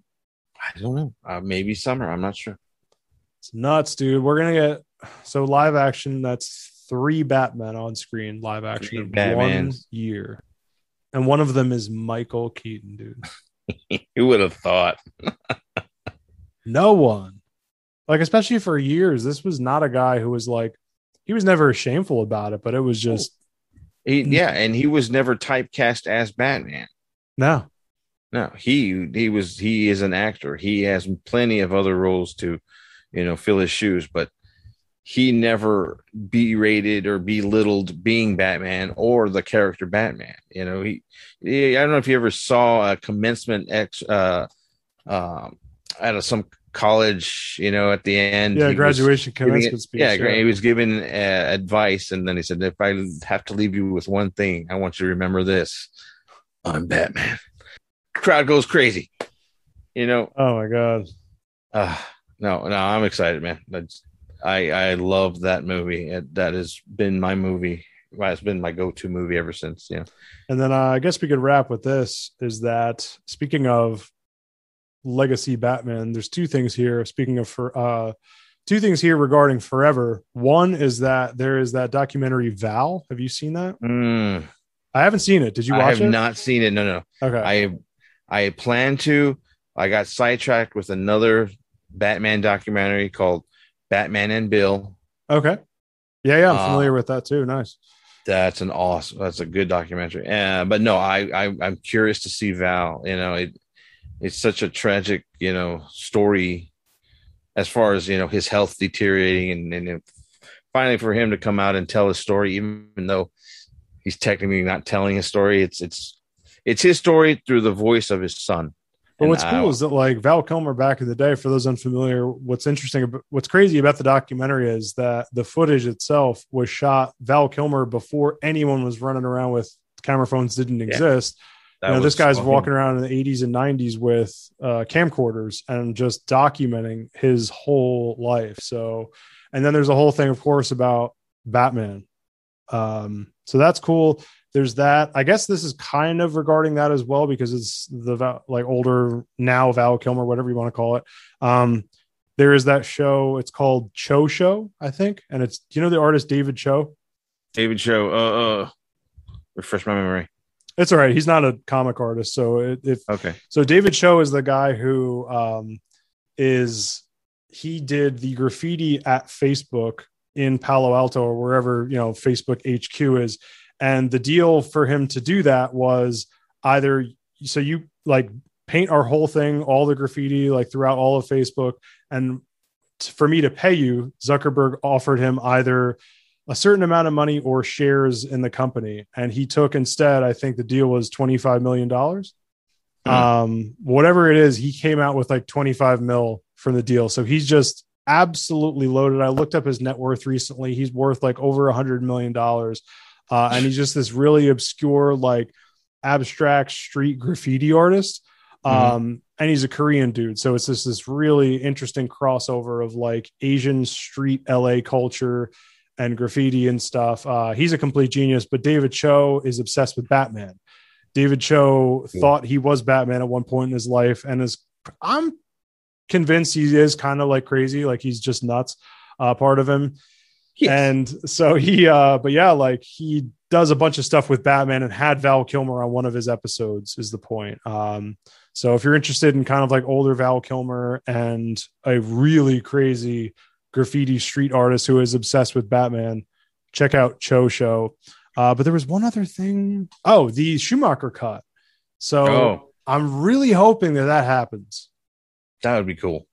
I don't know. Uh, maybe summer. I'm not sure. It's nuts, dude. We're gonna get so live action. That's three Batman on screen, live action in one year, and one of them is Michael Keaton, dude. Who would have thought? No one, like especially for years, this was not a guy who was like he was never shameful about it, but it was oh. just He, yeah, and he was never typecast as Batman. no. No, he he was he is an actor. He has plenty of other roles to, you know, fill his shoes, but he never berated or belittled being Batman or the character Batman. You know, he, he I don't know if you ever saw a commencement ex uh um out of some college, you know, at the end. Yeah, graduation commencement it- speech. Yeah, gra- he was giving uh, advice, and then he said, "If I have to leave you with one thing, I want you to remember this: I'm Batman." Crowd goes crazy. You know, Oh my god. uh, no, no, I'm excited, man. That's, I I love that movie. It, that has been my movie. Well, it's been my go-to movie ever since. Yeah, And then uh, I guess we could wrap with this is that speaking of legacy Batman, there's two things here. Speaking of for uh two things here regarding forever. One is that there is that documentary Val. Have you seen that? Mm, I haven't seen it. Did you watch it? I have it? not seen it. No, no, okay. I I plan to. I got sidetracked with another Batman documentary called Batman and Bill. okay. Yeah, yeah, I'm Uh, familiar with that too. Nice. That's an awesome. That's a good documentary. Uh, but no, I, I I'm curious to see Val. You know, it it's such a tragic you know story as far as you know his health deteriorating and and it- finally for him to come out and tell his story, even though he's technically not telling his story. It's it's it's his story through the voice of his son. But And what's I- cool is that like Val Kilmer back in the day, for those unfamiliar, what's interesting, what's crazy about the documentary is that the footage itself was shot Val Kilmer before anyone was running around with camera phones didn't exist. that you know, this guy's fucking- walking around in the 80s and 90s with uh, camcorders and just documenting his whole life. So, and then there's a whole thing, of course, about Batman. Um, so that's cool. There's that. I guess this is kind of regarding that as well because it's the like older now Val Kilmer, whatever you want to call it. Um, there is that show. It's called Choe Show, I think, and it's you know the artist David Choe? David Show. Uh, uh, refresh my memory. It's all right. He's not a comic artist, so it, if Okay. so, David Choe is the guy who um, is he did the graffiti at Facebook in Palo Alto or wherever you know Facebook HQ is, and the deal for him to do that was either so you like paint our whole thing, all the graffiti like throughout all of Facebook, and t- for me to pay you, Zuckerberg offered him either a certain amount of money or shares in the company, and he took instead. I think the deal was twenty five million dollars. Hmm. Um, whatever it is, he came out with like twenty five mil from the deal, so he's just absolutely loaded. I looked up his net worth recently; he's worth like over a hundred million dollars, uh, and he's just this really obscure, like abstract street graffiti artist. Um, and he's a Korean dude, so it's just this really interesting crossover of like Asian street LA culture and graffiti and stuff. Uh, he's a complete genius, but David Choe is obsessed with Batman. David Choe Cool. thought he was Batman at one point in his life, and is I'm convinced he is kind of like crazy, like he's just nuts. Uh, part of him, and so he, uh, but yeah, like he does a bunch of stuff with Batman and had Val Kilmer on one of his episodes, is the point. Um, so if you're interested in kind of like older Val Kilmer and a really crazy graffiti street artist who is obsessed with Batman, check out Choe Show. Uh, but there was one other thing. Oh, the Schumacher cut. So Oh, I'm really hoping that that happens that would be cool.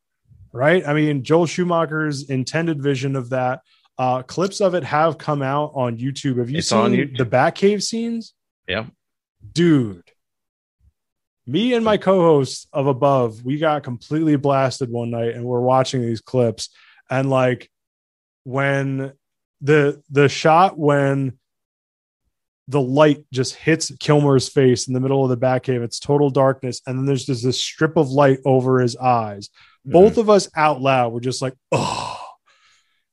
right? I mean, Joel Schumacher's intended vision of that. Uh, clips of it have come out on YouTube. Have you It's seen YouTube. the Batcave scenes? Yeah. Dude, me and my co-hosts of Above, we got completely blasted one night, and we're watching these clips, and like when the the shot when the light just hits Kilmer's face in the middle of the Batcave, it's total darkness, and then there's just this strip of light over his eyes both of us out loud were just like, oh.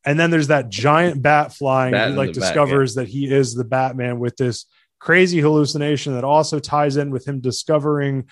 And then there's that giant bat flying. Bat he like the bat, discovers that he is the Batman with this crazy hallucination that also ties in with him discovering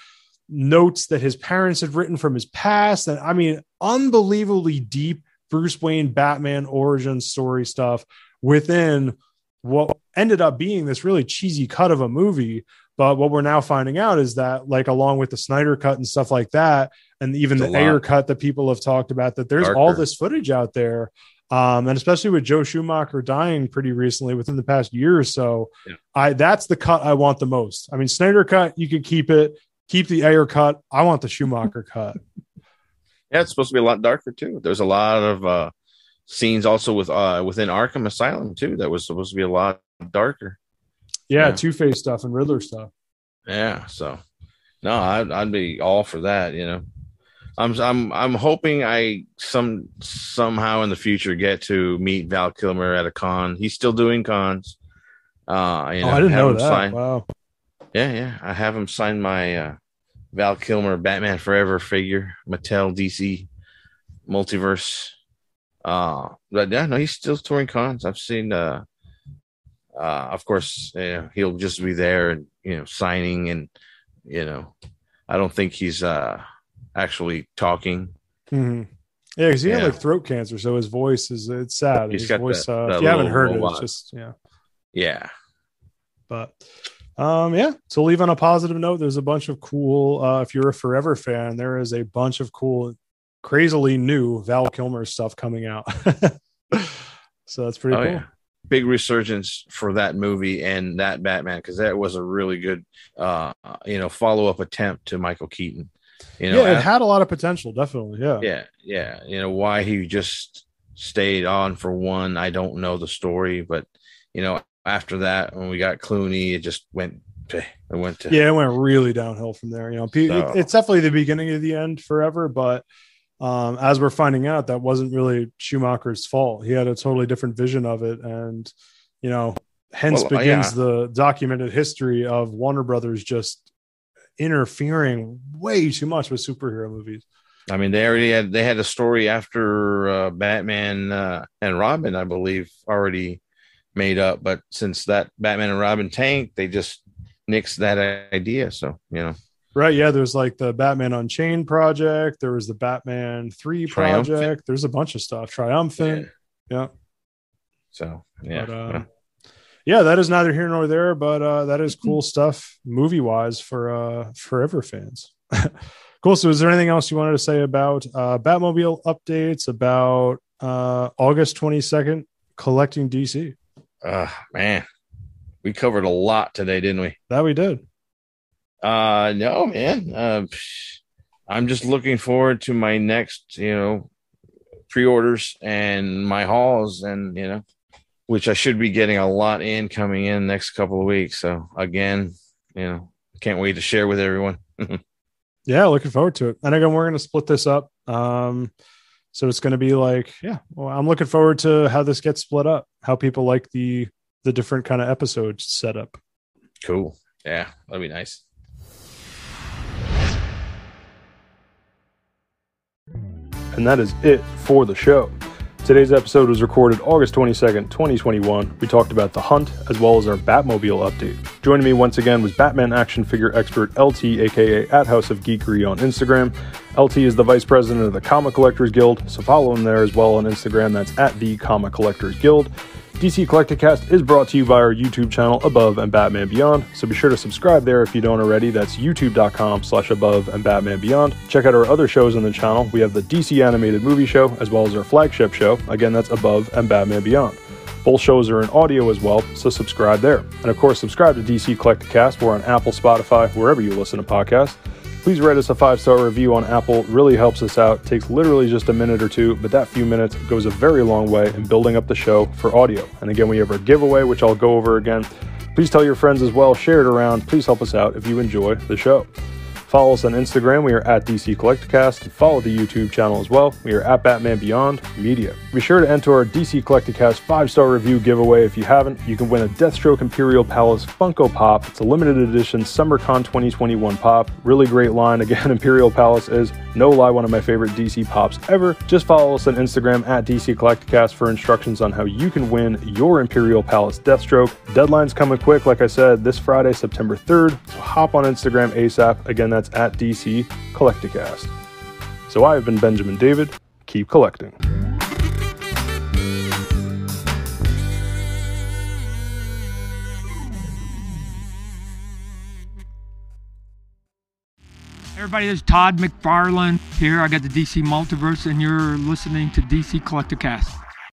notes that his parents had written from his past. And I mean, unbelievably deep Bruce Wayne Batman origin story stuff within what ended up being this really cheesy cut of a movie. But what we're now finding out is that, like, along with the Snyder cut and stuff like that, and even It's the a lot. Ayer cut that people have talked about, that there's all this footage out there. Um, and especially with Joe Schumacher dying pretty recently within the past year or so, Yeah. I that's the cut I want the most. I mean, Snyder cut, you could keep it, keep the Ayer cut. I want the Schumacher cut. Yeah, it's supposed to be a lot darker too. There's a lot of uh scenes also with uh within Arkham Asylum too that was supposed to be a lot darker. Yeah, Yeah. Two Face stuff and Riddler stuff. Yeah, so no, I'd I'd be all for that. You know, I'm I'm I'm hoping I some somehow in the future get to meet Val Kilmer at a con. He's still doing cons. Uh, you oh, I didn't have know him that. sign- Wow. Yeah, yeah, I have him sign my uh, Val Kilmer Batman Forever figure, Mattel DC Multiverse. Uh, but yeah, no, he's still touring cons. I've seen. Uh, uh, of course, you know, he'll just be there and you know signing and you know, I don't think he's uh actually talking. Mhm. Yeah, because he had like throat cancer, so his voice is it's sad. He's his got voice, that- uh, that if you haven't heard it, it's just yeah. Yeah, But um, yeah, to leave on a positive note, there's a bunch of cool. Uh, if you're a Forever fan, there is a bunch of cool, crazily new Val Kilmer stuff coming out. so that's pretty oh cool. yeah, big resurgence for that movie and that Batman because that was a really good uh you know follow up attempt to Michael Keaton. You know, yeah, it had a lot of potential, definitely. Yeah. yeah, yeah. You know why he just stayed on for one. I don't know the story, but you know after that when we got Clooney, it just went. It went to Yeah, it went really downhill from there. You know, So- it's definitely the beginning of the end forever, but um, as we're finding out, that wasn't really Schumacher's fault. He had a totally different vision of it, and you know, hence Well, uh, begins yeah. the documented history of Warner Brothers just interfering way too much with superhero movies. I mean, they already had they had a story after uh, Batman uh, and Robin, I believe, already made up. But since that Batman and Robin tanked, they just nixed that idea. So you know, Right? Yeah, there's like the Batman Unchained project. There was the Batman Three Triumphant. project. There's a bunch of stuff. Triumphant. Yeah. So yeah, But, um, yeah, that is neither here nor there, but uh, that is cool stuff movie wise for uh, forever fans. cool. So, is there anything else you wanted to say about uh, Batmobile updates about uh, August 22nd collecting DC? Uh, man, we covered a lot today, didn't we? That we did. Uh, no, man. Uh, I'm just looking forward to my next, you know, pre-orders and my hauls, and you know, which I should be getting a lot in coming in next couple of weeks. So again, you know, can't wait to share with everyone. yeah, looking forward to it. And again, we're going to split this up. Um, so it's going to be like, yeah, well, I'm looking forward to how this gets split up, how people like the the different kind of episodes set up. Cool. Yeah, that'd be nice. And that is it for the show. Today's episode was recorded August 22nd, 2021. We talked about The Hunt as well as our Batmobile update. Joining me once again was Batman action figure expert LT, aka at House of Geekery on Instagram. LT is the vice president of the Comic Collectors Guild, so follow him there as well on Instagram. That's at the Comic Collectors Guild. DC Collecticast is brought to you by our YouTube channel Above and Batman Beyond, so be sure to subscribe there if you don't already. That's youtube.com slash above and Batman Beyond. Check out our other shows on the channel. We have the DC Animated Movie Show as well as our flagship show. Again, that's Above and Batman Beyond. Both shows are in audio as well, so subscribe there. And of course, subscribe to DC Collecticast. We're on Apple, Spotify, wherever you listen to podcasts. Please write us a five star review on Apple. Really helps us out. Takes literally just a minute or two, but that few minutes goes a very long way in building up the show for audio. And again, we have our giveaway, which I'll go over again. Please tell your friends as well, share it around. Please help us out if you enjoy the show. Follow us on Instagram. We are at DC Collecticast. Follow the YouTube channel as well. We are at Batman Beyond Media. Be sure to enter our DC Collecticast five star review giveaway. If you haven't, you can win a Deathstroke Imperial Palace Funko Pop. It's a limited edition SummerCon 2021 pop. Really great line. Again, Imperial Palace is no lie one of my favorite DC pops ever. Just follow us on Instagram at DC Collecticast for instructions on how you can win your Imperial Palace Deathstroke. Deadline's coming quick, like I said, this Friday, September 3rd. So hop on Instagram ASAP. Again, that's at DC Collecticast. So I have been Benjamin David. Keep collecting. Everybody, this is Todd McFarlane here. I got the DC Multiverse, and you're listening to DC Collecticast.